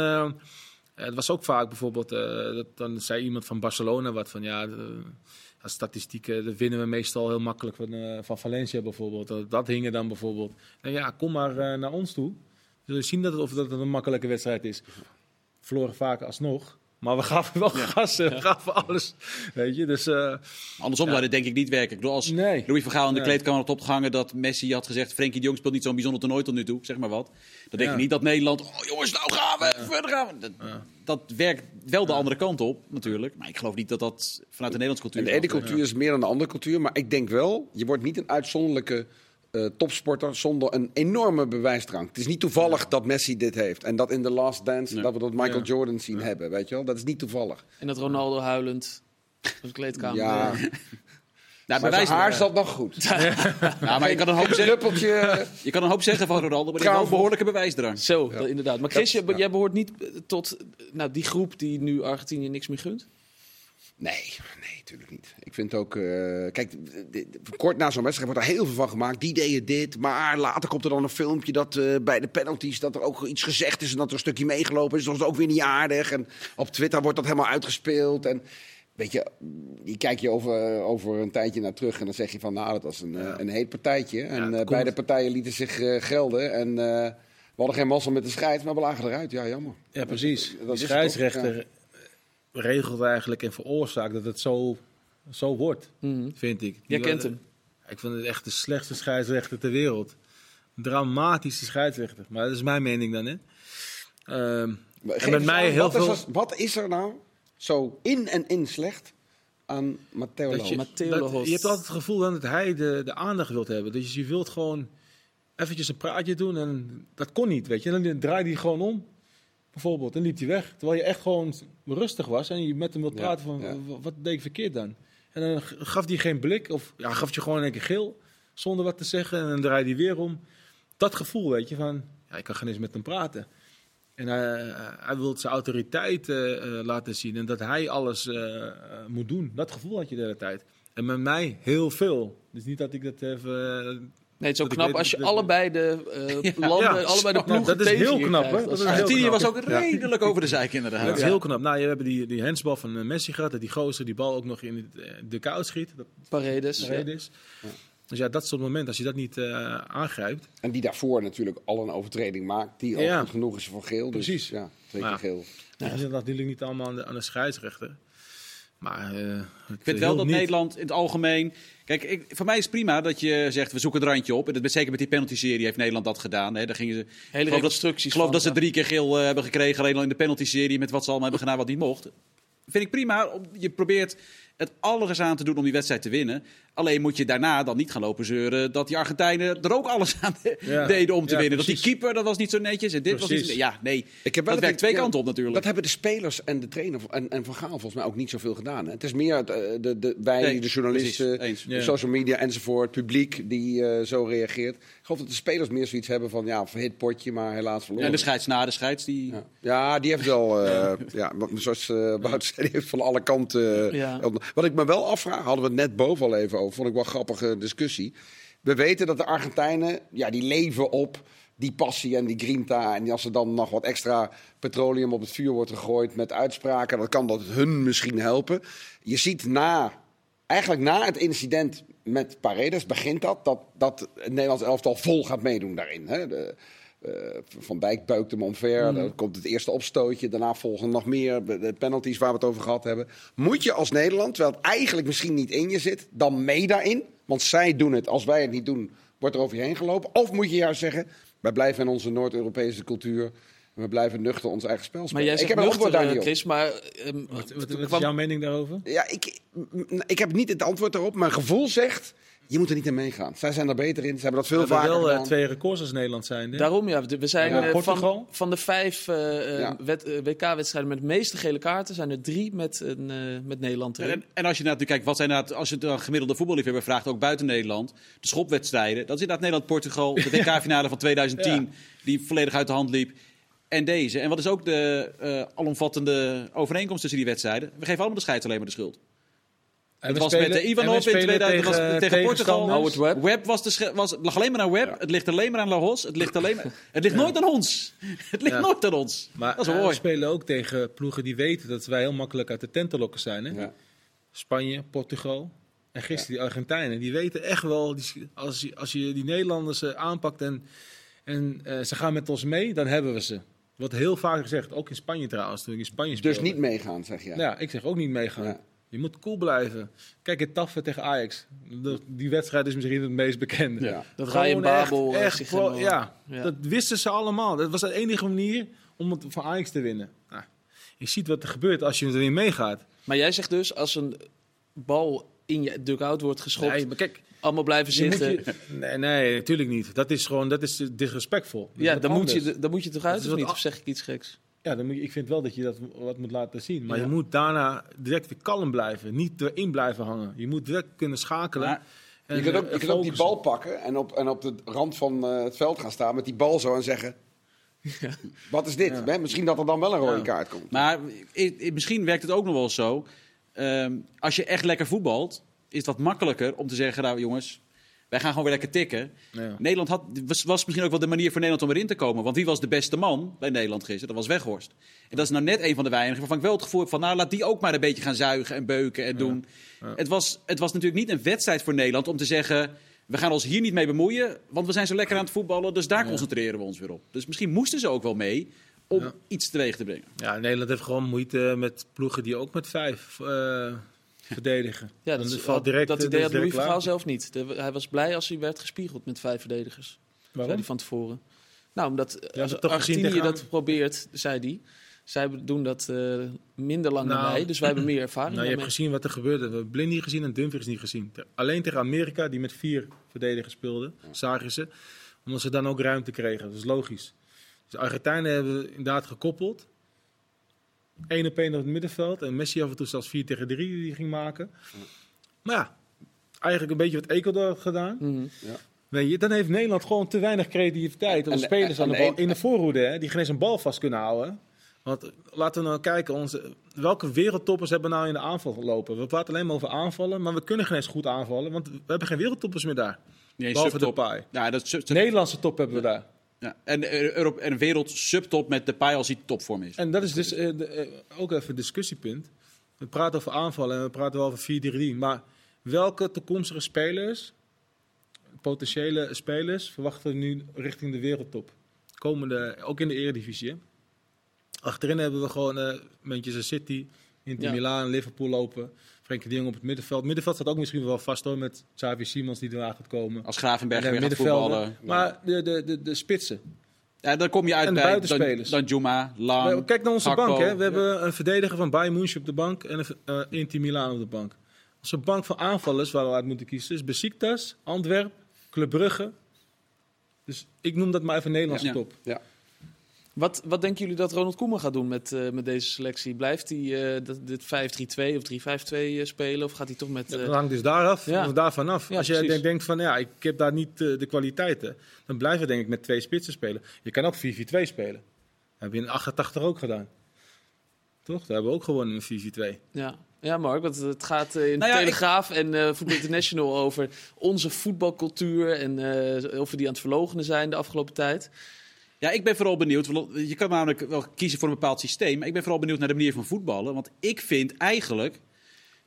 Uh, het was ook vaak bijvoorbeeld, uh, dat, dan zei iemand van Barcelona wat van ja, als statistieken, dat winnen we meestal heel makkelijk van, uh, van Valencia bijvoorbeeld. Dat, dat hingen dan bijvoorbeeld. En ja, kom maar naar ons toe. Zullen zien dat het, of dat het een makkelijke wedstrijd is. Verloren vaak alsnog. Maar we gaven wel ja. gas, we gaven alles. Weet je, dus... Uh, Andersom ja. zou dit denk ik niet werken. Ik bedoel, als nee. Louis van Gaal in de nee. kleedkamer had opgehangen dat Messi had gezegd... Frenkie de Jong speelt niet zo'n bijzonder toernooi tot nu toe, zeg maar wat. Dan denk ja. ik niet dat Nederland... Oh jongens, nou gaan we, verder gaan we. Dat, dat, werkt wel de andere kant op, natuurlijk. Maar ik geloof niet dat dat vanuit de Nederlandse cultuur... En de ene cultuur is meer dan de andere cultuur. Maar ik denk wel, je wordt niet een uitzonderlijke... Uh, topsporter zonder een enorme bewijsdrang. Het is niet toevallig ja. dat Messi dit heeft. En dat in The Last Dance, nee. dat we dat Michael ja. Jordan zien ja. hebben. Weet je wel? Dat is niet toevallig. En dat Ronaldo huilend op de kleedkamer. Ja. Nou, maar zijn haar zat nog goed. nou, maar je kan een hoop zeggen. Je kan een hoop zeggen van Ronaldo, maar die heeft een behoorlijke bewijsdrang. Zo, dat, inderdaad. Maar Chris, jij, jij behoort niet tot nou, die groep die nu Argentinië niks meer gunt? Nee, nee, natuurlijk niet. Ik vind ook, uh, kijk, kort na zo'n wedstrijd wordt er heel veel van gemaakt. Die deden dit, maar later komt er dan een filmpje dat uh, bij de penalties dat er ook iets gezegd is en dat er een stukje meegelopen is. Dat was ook weer niet aardig. En op Twitter wordt dat helemaal uitgespeeld. En weet je, die kijk je over, over een tijdje naar terug en dan zeg je van, nou, dat was een, ja. een heet partijtje. En uh, beide partijen lieten zich gelden en We hadden geen massa met de scheids, maar we lagen eruit. Ja, jammer. Ja, precies. Dat, de scheidsrechter regelt eigenlijk en veroorzaakt dat het zo, zo wordt, mm. vind ik. Jij kent hem. Ik vind het echt de slechtste scheidsrechter ter wereld. Dramatische scheidsrechter. Maar dat is mijn mening dan, hè. Uh, en met mij heel wat veel... Is er, wat is er nou zo in en in slecht aan Matteo je, je hebt altijd het gevoel dat hij de, de aandacht wilt hebben. Dus je wilt gewoon eventjes een praatje doen en dat kon niet, weet je. En dan draaide hij gewoon om, bijvoorbeeld, en liep hij weg. Terwijl je echt gewoon rustig was en je met hem wilt praten van, wat deed ik verkeerd dan? En dan gaf hij geen blik of ja, gaf je gewoon een keer geel, zonder wat te zeggen. En dan draaide hij weer om. Dat gevoel, weet je, van, ja, ik kan geen eens met hem praten. En hij, hij wil zijn autoriteit uh, laten zien en dat hij alles uh, moet doen. Dat gevoel had je de hele tijd. En met mij heel veel. Dus niet dat ik dat even Nee, het is ook knap als je allebei de uh, landen, ja, allebei de ploegen Dat is heel knap, hè? Argentinië was ook redelijk over de zijk inderdaad. Dat is heel knap. Nou, je hebt die, die handsbal van eh, Messi gehad, dat die gozer die bal ook nog in de, de kou schiet. Dat, Paredes. Paredes. Dus ja, dat is het moment als je dat niet uh, aangrijpt. En die daarvoor natuurlijk al een overtreding maakt, die ook goed genoeg is voor geel. Dus, Precies. Ja, twee keer geel. Nou, dat is natuurlijk niet allemaal aan de, aan de scheidsrechter. Maar uh, ik vind wel dat Nederland in het algemeen. Kijk, ik, voor mij is het prima dat je zegt we zoeken het randje op. En dat, zeker met die penalty-serie heeft Nederland dat gedaan. Hè. Daar gingen ze. Hele reconstructies. Ik geloof dat ze drie keer geel uh, hebben gekregen. Alleen al in de penalty-serie met wat ze allemaal hebben gedaan wat niet mocht. Vind ik prima. Je probeert het alles aan te doen om die wedstrijd te winnen. Alleen moet je daarna dan niet gaan lopen zeuren dat die Argentijnen er ook alles aan deden om te winnen. Dat die keeper, dat was niet zo netjes. En dit was niet, ja, nee. Ik heb dat werkt twee kanten op natuurlijk. Dat hebben de spelers en de trainer en, en Van Gaal volgens mij ook niet zoveel gedaan. Hè? Het is meer de, de, de wij, de journalisten, de social media enzovoort, het publiek die uh, zo reageert. Ik geloof dat de spelers meer zoiets hebben van, ja, verhit potje, maar helaas verloren. En de scheids na, de scheids die... Ja, die heeft wel, uh, ja, zoals uh, Wout zei, die heeft van alle kanten... Wat ik me wel afvraag, hadden we het net boven al even over, vond ik wel een grappige discussie. We weten dat de Argentijnen, ja, die leven op die passie en die grinta. En als er dan nog wat extra petroleum op het vuur wordt gegooid met uitspraken, dan kan dat hun misschien helpen. Je ziet na, eigenlijk na het incident met Paredes begint dat, dat, dat het Nederlands elftal vol gaat meedoen daarin. Hè? De, uh, van Dijk buikt hem omver. Mm. Dan komt het eerste opstootje. Daarna volgen nog meer de penalties waar we het over gehad hebben. Moet je als Nederland, terwijl het eigenlijk misschien niet in je zit, dan mee daarin? Want zij doen het. Als wij het niet doen, wordt er over je heen gelopen. Of moet je juist zeggen, wij blijven in onze Noord-Europese cultuur. We blijven nuchter ons eigen spel spelen. Maar jij ik heb een antwoord daar niet op. Chris, maar, um, wat, wat, wat is jouw mening daarover? Ja, ik, ik heb niet het antwoord daarop. Mijn gevoel zegt je moet er niet in meegaan. Zij zijn er beter in. Ze hebben dat veel we vaker wel, gedaan. twee records als Nederland zijn. Daarom ja. We zijn ja, uh, van, van de vijf uh, ja. WK-wedstrijden met de meeste gele kaarten... zijn er drie met, uh, met Nederland erin. En, en, als je natuurlijk kijkt, wat zijn nou, als je de gemiddelde voetballiefhebber vraagt... ook buiten Nederland, de schopwedstrijden... dat is inderdaad Nederland-Portugal, de WK-finale van 2010... die volledig uit de hand liep. En deze. En wat is ook de alomvattende overeenkomst tussen die wedstrijden? We geven allemaal de scheids alleen maar de schuld. En het was met de Ivanov in 2000 tegen, tegen Portugal. Howard Webb. Webb was de was, lag alleen maar aan Webb. Ja. Het ligt alleen maar aan Lahos. Het ligt, alleen maar, het ligt ja. nooit aan ons. Het ligt ja. nooit aan ons. Maar dat is mooi. we spelen ook tegen ploegen die weten dat wij heel makkelijk uit de tent te lokken zijn. Hè? Spanje, Portugal. En gisteren die Argentijnen. Die weten echt wel, die, als, je, als je die Nederlanders aanpakt en, en uh, ze gaan met ons mee, dan hebben we ze. Wordt heel vaak gezegd, ook in Spanje trouwens, toen ik in Spanje speelde. Dus niet meegaan, zeg je? Ja, ik zeg ook niet meegaan. Je moet cool blijven. Kijk, het taffen tegen Ajax. die wedstrijd is misschien het meest bekende. Ja. Dat ga je in Babel. Echt, echt ja, ja, dat wisten ze allemaal. Dat was de enige manier om het van Ajax te winnen. Nou, je ziet wat er gebeurt als je erin meegaat. Maar jij zegt dus, als een bal in je dugout wordt geschopt... Nee, maar kijk, allemaal blijven zitten. Je, nee, nee, natuurlijk niet. Dat is gewoon dat is disrespectvol. ja, dan moet, je, dan moet je toch uit of niet? Of zeg ik iets geks? Ja, dan moet je, ik vind wel dat je dat wat moet laten zien. Maar je moet daarna direct weer kalm blijven. Niet erin blijven hangen. Je moet direct kunnen schakelen. en, je kunt ook, je kunt ook die bal pakken en op, en op de rand van uh, het veld gaan staan met die bal zo en zeggen... Ja. Wat is dit? Ja. Misschien dat er dan wel een rode kaart komt. Maar misschien werkt het ook nog wel zo. Um, als je echt lekker voetbalt, is wat makkelijker om te zeggen... Nou jongens, wij gaan gewoon weer lekker tikken. Ja. Nederland had, was, was, misschien ook wel de manier voor Nederland om erin te komen. Want wie was de beste man bij Nederland gisteren? Dat was Weghorst. En dat is nou net een van de weinigen waarvan ik wel het gevoel heb van... nou, laat die ook maar een beetje gaan zuigen en beuken en doen. Ja. Het, was, het was natuurlijk niet een wedstrijd voor Nederland om te zeggen... we gaan ons hier niet mee bemoeien, want we zijn zo lekker aan het voetballen. Dus daar concentreren we ons weer op. Dus misschien moesten ze ook wel mee om iets teweeg te brengen. Ja, Nederland heeft gewoon moeite met ploegen die ook met vijf uh, verdedigen. Ja, dat, is, valt direct, dat idee had Louis Vergaal zelf niet. hij was blij als hij werd gespiegeld met vijf verdedigers. Waarom? Zei hij van tevoren. Nou, omdat ja, Argentinië dat probeert, zei hij. Zij doen dat uh, minder lang nou, dan wij, dus wij hebben meer ervaring. Nou, je hebt gezien wat er gebeurde. We hebben Blind niet gezien en Dumfries niet gezien. Alleen tegen Amerika, die met vier verdedigers speelden, zagen ze. Omdat ze dan ook ruimte kregen. Dat is logisch. Dus Argentijnen hebben we inderdaad gekoppeld. Eén op één op het middenveld. En Messi af en toe zelfs 4 tegen 3 die ging maken. Maar ja, eigenlijk een beetje wat Ecuador had gedaan. Mm ja. Weet je, dan heeft Nederland gewoon te weinig creativiteit. Om de spelers aan de bal, in de voorhoede, hè, die geen eens een bal vast kunnen houden. Want laten we nou kijken, onze, welke wereldtoppers hebben nou in de aanval gelopen? We praten alleen maar over aanvallen, maar we kunnen geen eens goed aanvallen, want we hebben geen wereldtoppers meer daar. Nee, Behalve de paai. Ja, dat Nederlandse top hebben we daar. Ja, en, eh, Europe, en een wereld subtop met de paai als hij topvorm is. En dat is dus uh, de, uh, ook even een discussiepunt. We praten over aanvallen en we praten over 4-3-3. Maar welke toekomstige spelers, potentiële spelers, verwachten we nu richting de wereldtop? Komende, ook in de eredivisie. Achterin hebben we gewoon uh, Manchester City, Inter ja. Milan, Liverpool lopen. Frenkie de Jong op het middenveld. Middenveld staat ook misschien wel vast hoor, met Xavi Simons die eraan gaat komen. Als Gravenberg weer gaat voetballen. Maar de, de, de, de spitsen. Ja, dan kom je uit bij dan, dan Juma, Lang, Kijk naar onze bank. Hè. We hebben een verdediger van Bayern München op de bank en een uh, Inter Milan op de bank. Onze bank van aanvallers waar we uit moeten kiezen is Besiktas, Antwerp, Club Brugge. Dus ik noem dat maar even Nederlandse top. Ja. Wat, wat denken jullie dat Ronald Koeman gaat doen met, uh, met deze selectie? Blijft hij uh, dit 5-3-2 of 3-5-2 uh, spelen? Of gaat hij toch met... Uh... dat hangt dus daaraf, ja. daarvan af. Ja, Als je denkt, denkt van ja, ik heb daar niet de kwaliteiten, dan blijven we denk ik met twee spitsen spelen. Je kan ook 4-4-2 spelen. Dat hebben we in 88 ook gedaan. Toch? Daar hebben we ook gewoon een 4-4-2. Ja. Ja, Mark, want het gaat in nou ja, Telegraaf en uh, Voetbal International over onze voetbalcultuur en uh, of we die aan het verlogenen zijn de afgelopen tijd. Ja, ik ben vooral benieuwd. Je kan namelijk wel kiezen voor een bepaald systeem. Maar ik ben vooral benieuwd naar de manier van voetballen. Want ik vind eigenlijk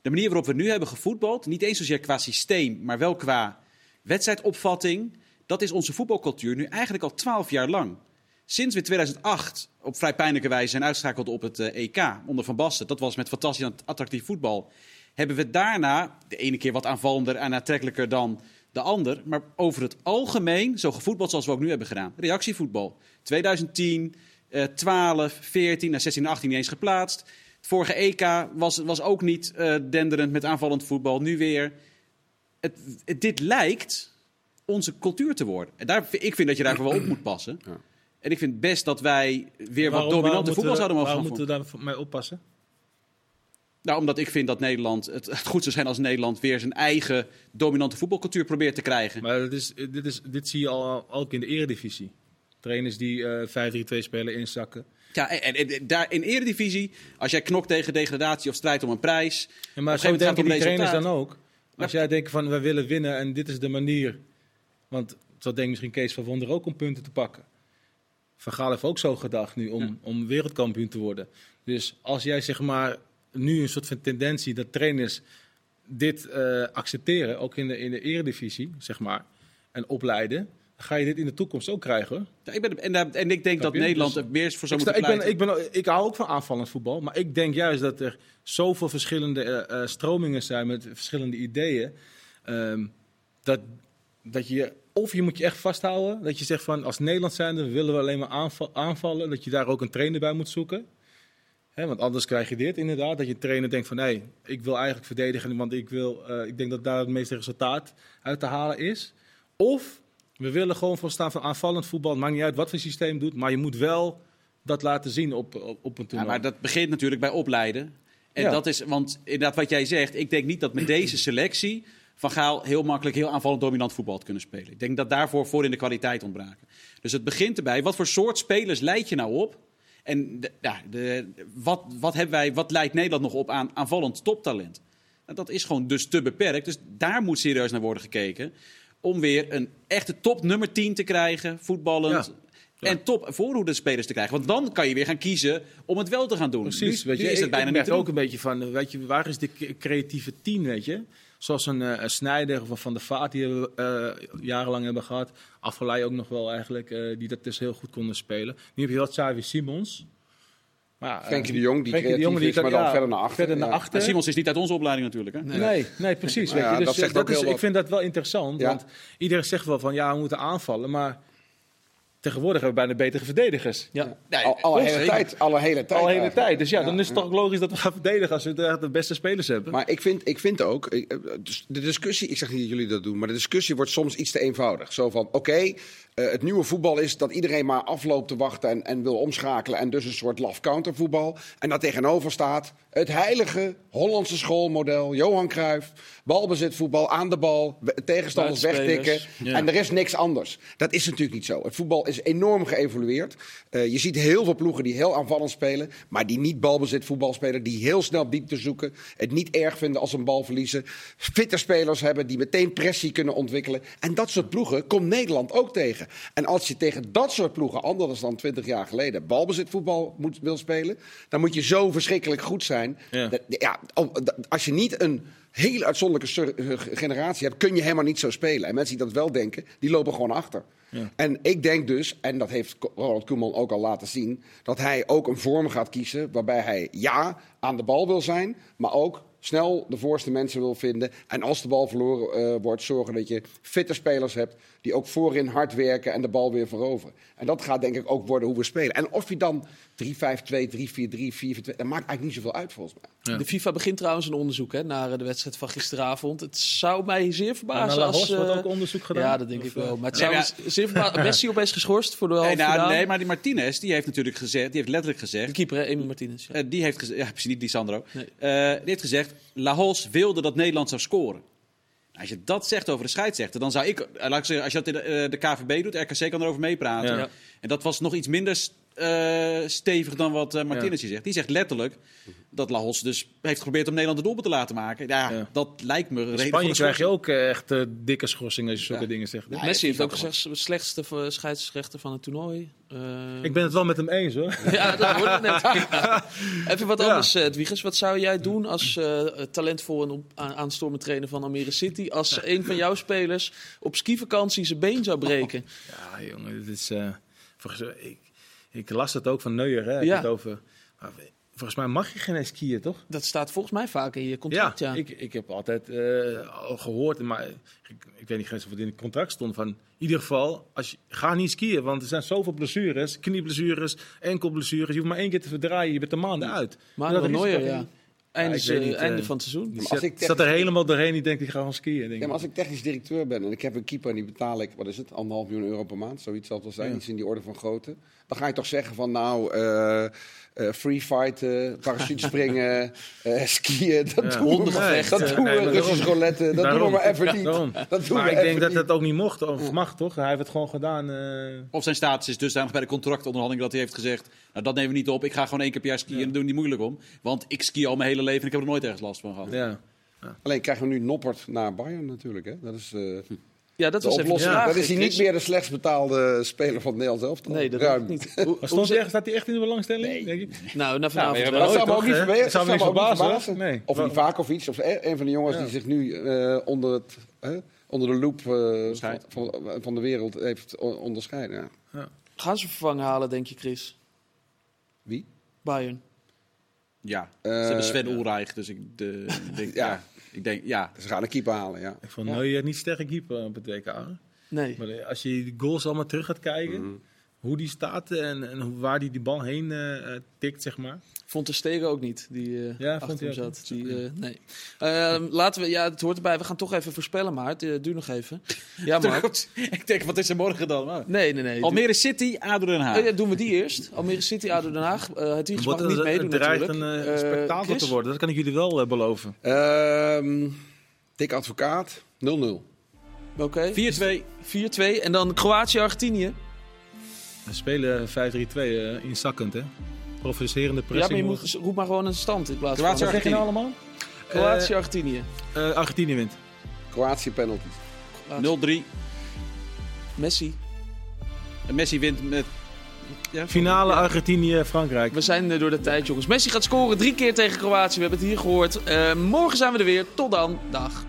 de manier waarop we nu hebben gevoetbald. niet eens zozeer qua systeem, maar wel qua wedstrijdopvatting. Dat is onze voetbalcultuur nu eigenlijk al twaalf jaar lang. Sinds we 2008 op vrij pijnlijke wijze zijn uitschakeld op het EK eh, e onder Van Basten. Dat was met fantastisch attractief voetbal. Hebben we daarna, de ene keer wat aanvallender en aantrekkelijker dan de ander. Maar over het algemeen zo gevoetbald zoals we ook nu hebben gedaan. Reactievoetbal. 2010, uh, 12, 14, naar 16 en 18 niet eens geplaatst. Het vorige EK was, was ook niet uh, denderend met aanvallend voetbal. Nu weer. Het, dit lijkt onze cultuur te worden. En daar, ik vind dat je daarvoor wel op moet passen. Ja. En ik vind best dat wij weer wat dominante voetbal zouden mogen gaan Waarom moeten we daar mee oppassen? Nou, omdat ik vind dat Nederland, het, het, goed zou zijn als Nederland weer zijn eigen dominante voetbalcultuur probeert te krijgen. Maar dit, is, dit, is, dit zie je al ook in de eredivisie. Trainers die uh, eh, 5-3-2 spelen inzakken. Ja, en, en, daar in eredivisie, als jij knokt tegen degradatie of strijdt om een prijs... Ja, maar zo denken die trainers dan ook. Als jij denkt van, we willen winnen en dit is de manier... Want zo denkt misschien Kees van Wonder ook om punten te pakken. Van Gaal heeft ook zo gedacht nu om, om wereldkampioen te worden. Dus als jij zeg maar nu een soort van tendentie dat trainers dit uh, accepteren, ook in de, in de eredivisie, zeg maar, en opleiden. Ga je dit in de toekomst ook krijgen? Ja, ik ben, en, en ik denk dat Nederland dus, er meer voor zou moeten ik ben, ik, ben, ik hou ook van aanvallend voetbal. Maar ik denk juist dat er zoveel verschillende uh, stromingen zijn met verschillende ideeën. Um, dat, dat je, of je moet je echt vasthouden. Dat je zegt van als Nederland zijnde willen we alleen maar aanvallen. Dat je daar ook een trainer bij moet zoeken want anders krijg je dit inderdaad, dat je trainer denkt van nee, ik wil eigenlijk verdedigen, want ik, wil, uh, ik denk dat daar het meeste resultaat uit te halen is. Of we willen gewoon voor staan van aanvallend voetbal, maakt niet uit wat voor systeem doet, maar je moet wel dat laten zien op, op, op een toernooi. Ja, maar dat begint natuurlijk bij opleiden. En dat is, want inderdaad wat jij zegt, ik denk niet dat met deze selectie Van Gaal heel makkelijk heel aanvallend dominant voetbal had kunnen spelen. Ik denk dat daarvoor voor in de kwaliteit ontbraken. Dus het begint erbij, wat voor soort spelers leid je nou op en ja, de, wat, wat, hebben wij, wat leidt Nederland nog op aan aanvallend toptalent? Nou, dat is gewoon dus te beperkt. Dus daar moet serieus naar worden gekeken. Om weer een echte top nummer 10 te krijgen, voetballend. En top voorhoede spelers te krijgen. Want dan kan je weer gaan kiezen om het wel te gaan doen. Precies. weet je, is het bijna niet ook een beetje van, weet je, waar is de creatieve team, weet je? Zoals een, uh, een Snijder of Van de Vaart die we jarenlang hebben gehad. Afgeleid ook nog wel eigenlijk, die dat dus heel goed konden spelen. Nu heb je wat Xavi Simons. Maar, Frenkie de Jong, die Frenkie de Jong, die is, maar dan verder naar achter. Verder naar achter. Simons is niet uit onze opleiding natuurlijk. Hè? Nee, nee, nee precies. Weet je. Dus, dat zegt dat is, ik vind dat wel interessant. Want iedereen zegt wel van ja, we moeten aanvallen. Maar Tegenwoordig hebben we bijna betere verdedigers. Ja. Nee, al, alle, hele tijd, alle hele tijd. Alle hele tijd. Dus ja, dan is het toch logisch dat we gaan verdedigen als we de beste spelers hebben. Maar ik vind, ik vind ook, eh, dus de discussie, ik zeg niet dat jullie dat doen, maar de discussie wordt soms iets te eenvoudig. Zo van, oké, eh, het nieuwe voetbal is dat iedereen maar afloopt te wachten en, en wil omschakelen. En dus een soort love countervoetbal. En daar tegenover staat het heilige Hollandse schoolmodel, Johan Cruijff. Balbezitvoetbal, aan de bal, tegenstanders wegtikken. En er is niks anders. Dat is natuurlijk niet zo. Het voetbal is enorm geëvolueerd. Uh, je ziet heel veel ploegen die heel aanvallend spelen, maar die niet balbezit voetbal spelen, die heel snel diepte zoeken, het niet erg vinden als ze een bal verliezen, fitte spelers hebben die meteen pressie kunnen ontwikkelen. En dat soort ploegen komt Nederland ook tegen. En als je tegen dat soort ploegen, anders dan 20 jaar geleden, balbezit voetbal moet, wil spelen, dan moet je zo verschrikkelijk goed zijn. Ja. Dat, ja, als je niet een hele uitzonderlijke eh, generatie hebt, kun je helemaal niet zo spelen. En mensen die dat wel denken, die lopen gewoon achter. Ja. En ik denk dus, en dat heeft Ronald Koeman ook al laten zien, dat hij ook een vorm gaat kiezen waarbij hij ja aan de bal wil zijn, maar ook snel de voorste mensen wil vinden. En als de bal verloren uh, wordt, zorgen dat je fitte spelers hebt die ook voorin hard werken en de bal weer veroveren. En dat gaat denk ik ook worden hoe we spelen. En of je dan 3-5-2, 3-4-3, 4-4-2, dat maakt eigenlijk niet zoveel uit volgens mij. De FIFA begint trouwens een onderzoek hè, naar de wedstrijd van gisteravond. Het zou mij zeer verbazen ja, als... Uh, wordt ook onderzoek gedaan. Ja, dat denk ik wel. Maar het zou ja, zeer verbazen... Messi opeens geschorst voor de halve nee, nou, nee, maar die Martinez, die heeft natuurlijk gezegd, die heeft letterlijk gezegd... De keeper, Emil Martinez. Ja. Uh, die heeft gezegd, ja precies, niet die Sandro. Nee. Uh, die heeft gezegd, La Hos wilde dat Nederland zou scoren. Als je dat zegt over de scheidsrechter, dan zou ik, eh, laat ik zeggen, als je dat in de, uh, de KVB doet, RKC kan erover meepraten. Ja. En dat was nog iets minder uh, stevig dan wat uh, Martinez ja. zegt. Die zegt letterlijk dat Lahos dus heeft geprobeerd om Nederland de doelpunt te laten maken. Ja, ja. dat lijkt me In Spanje krijg je ook uh, echt dikke schorsingen als je zulke dingen zegt. Messi heeft ook gezegd slechtste scheidsrechter van het toernooi. ik ben het wel met hem eens hoor. ja, dat wordt het net. Even wat anders, Edwiges. Wat zou jij doen als talentvol en aanstormend trainer van Almere City... als een van jouw spelers op skivakantie zijn been zou breken? Ja, jongen, dit is... ik, ik las het ook van Neuer, hè? Ja. Het over, volgens mij mag je geen skiën, toch? Dat staat volgens mij vaak in je contract, ja. ja. Ik, ik heb altijd uh, al gehoord, maar ik, ik weet niet eens of het in het contract stond, van in ieder geval, als je, ga niet skiën, want er zijn zoveel blessures, knieblessures, enkelblessures. Je hoeft maar één keer te verdraaien, je bent er maanden uit. Maar dat Neuer, ja. Einde, ja, niet, einde uh, van het seizoen. Die zat, zat, er helemaal doorheen. Die denkt, ik ga gewoon skiën. Denk ja, maar als ik technisch directeur ben en ik heb een keeper en die betaal ik, wat is het, anderhalf miljoen euro per maand, zoiets zal het wel zijn, ja. iets in die orde van grootte. Dan ga je toch zeggen van nou, uh, uh, free fighten, parachute springen, uh, skiën, dat ja. doen we, dat doen we, nee, Russisch roulette, dat daarom, doen we maar even niet. Dat doen maar ik denk dat dat ook niet mocht, of mag toch? Hij heeft het gewoon gedaan. Of zijn status is dusdanig bij de contractonderhandeling dat hij heeft gezegd, nou dat nemen we niet op, ik ga gewoon één keer per jaar skiën en daar doen we niet moeilijk om. Want ik ski al mijn hele leven en ik heb er nooit ergens last van gehad. Ja. Alleen krijgen we nu Noppert naar Bayern natuurlijk. Hè? Dat is, uh, ja, dat was oplossing. Ja. Dat is hij niet meer de slechtst betaalde speler van Nederland zelf. Nee, dat Ruim. niet. Hoe, stond hij, staat hij echt in de belangstelling? Nee. Denk ik? Nou, nou vanavond ja, Dat zou me ook niet verbazen. zou me niet verbazen. Nee. Of Ivakovic, of een van de jongens die zich nu uh, onder, het, uh, onder de loep uh, van, van, de wereld heeft onderscheiden. Ja. Gaan ze vervangen halen, denk je, Chris? Wie? Bayern. Ja, ze hebben Sven Ulreich, dus ik de, denk, ja. Ik denk, ja. Ze gaan een keeper halen, ja. Ik vond ja. niet sterke keeper op het WK. Nee. Maar als je die goals allemaal terug gaat kijken, mm. Hoe die staat en, en waar die die bal heen uh, tikt, zeg maar. Vond de Stegen ook niet, die uh, ja, achter hem zat. Die, uh, nee. Uh, laten we, ja, het hoort erbij. We gaan toch even voorspellen, maar het duurt nog even. Ja, maar. ik denk, wat is er morgen dan? Maar. Nee, nee, nee. Almere City, ADO Den Haag. ja, doen we die eerst. Almere City, ADO Den Haag. het is mag niet meedoen Het dreigt een spektakel te worden, dat kan ik jullie wel beloven. Ehm, Dik advocaat, 0-0. Oké. Okay. 4-2. 4-2. En dan Kroatië-Argentinië. We spelen 5-3-2 uh, inzakkend, hè? Provocerende pressing. Ja, maar je moet, roep maar gewoon een stand in plaats Kroatië, van... Kroatië-Argentinië allemaal? Kroatië-Argentinië. Uh, uh, Argentinië wint. Kroatië penalties. 0-3. Messi. En Messi wint met ja, Finale Argentinië-Frankrijk. We zijn door de tijd, jongens. Messi gaat scoren drie keer tegen Kroatië. We hebben het hier gehoord. Uh, morgen zijn we er weer. Tot dan. Dag.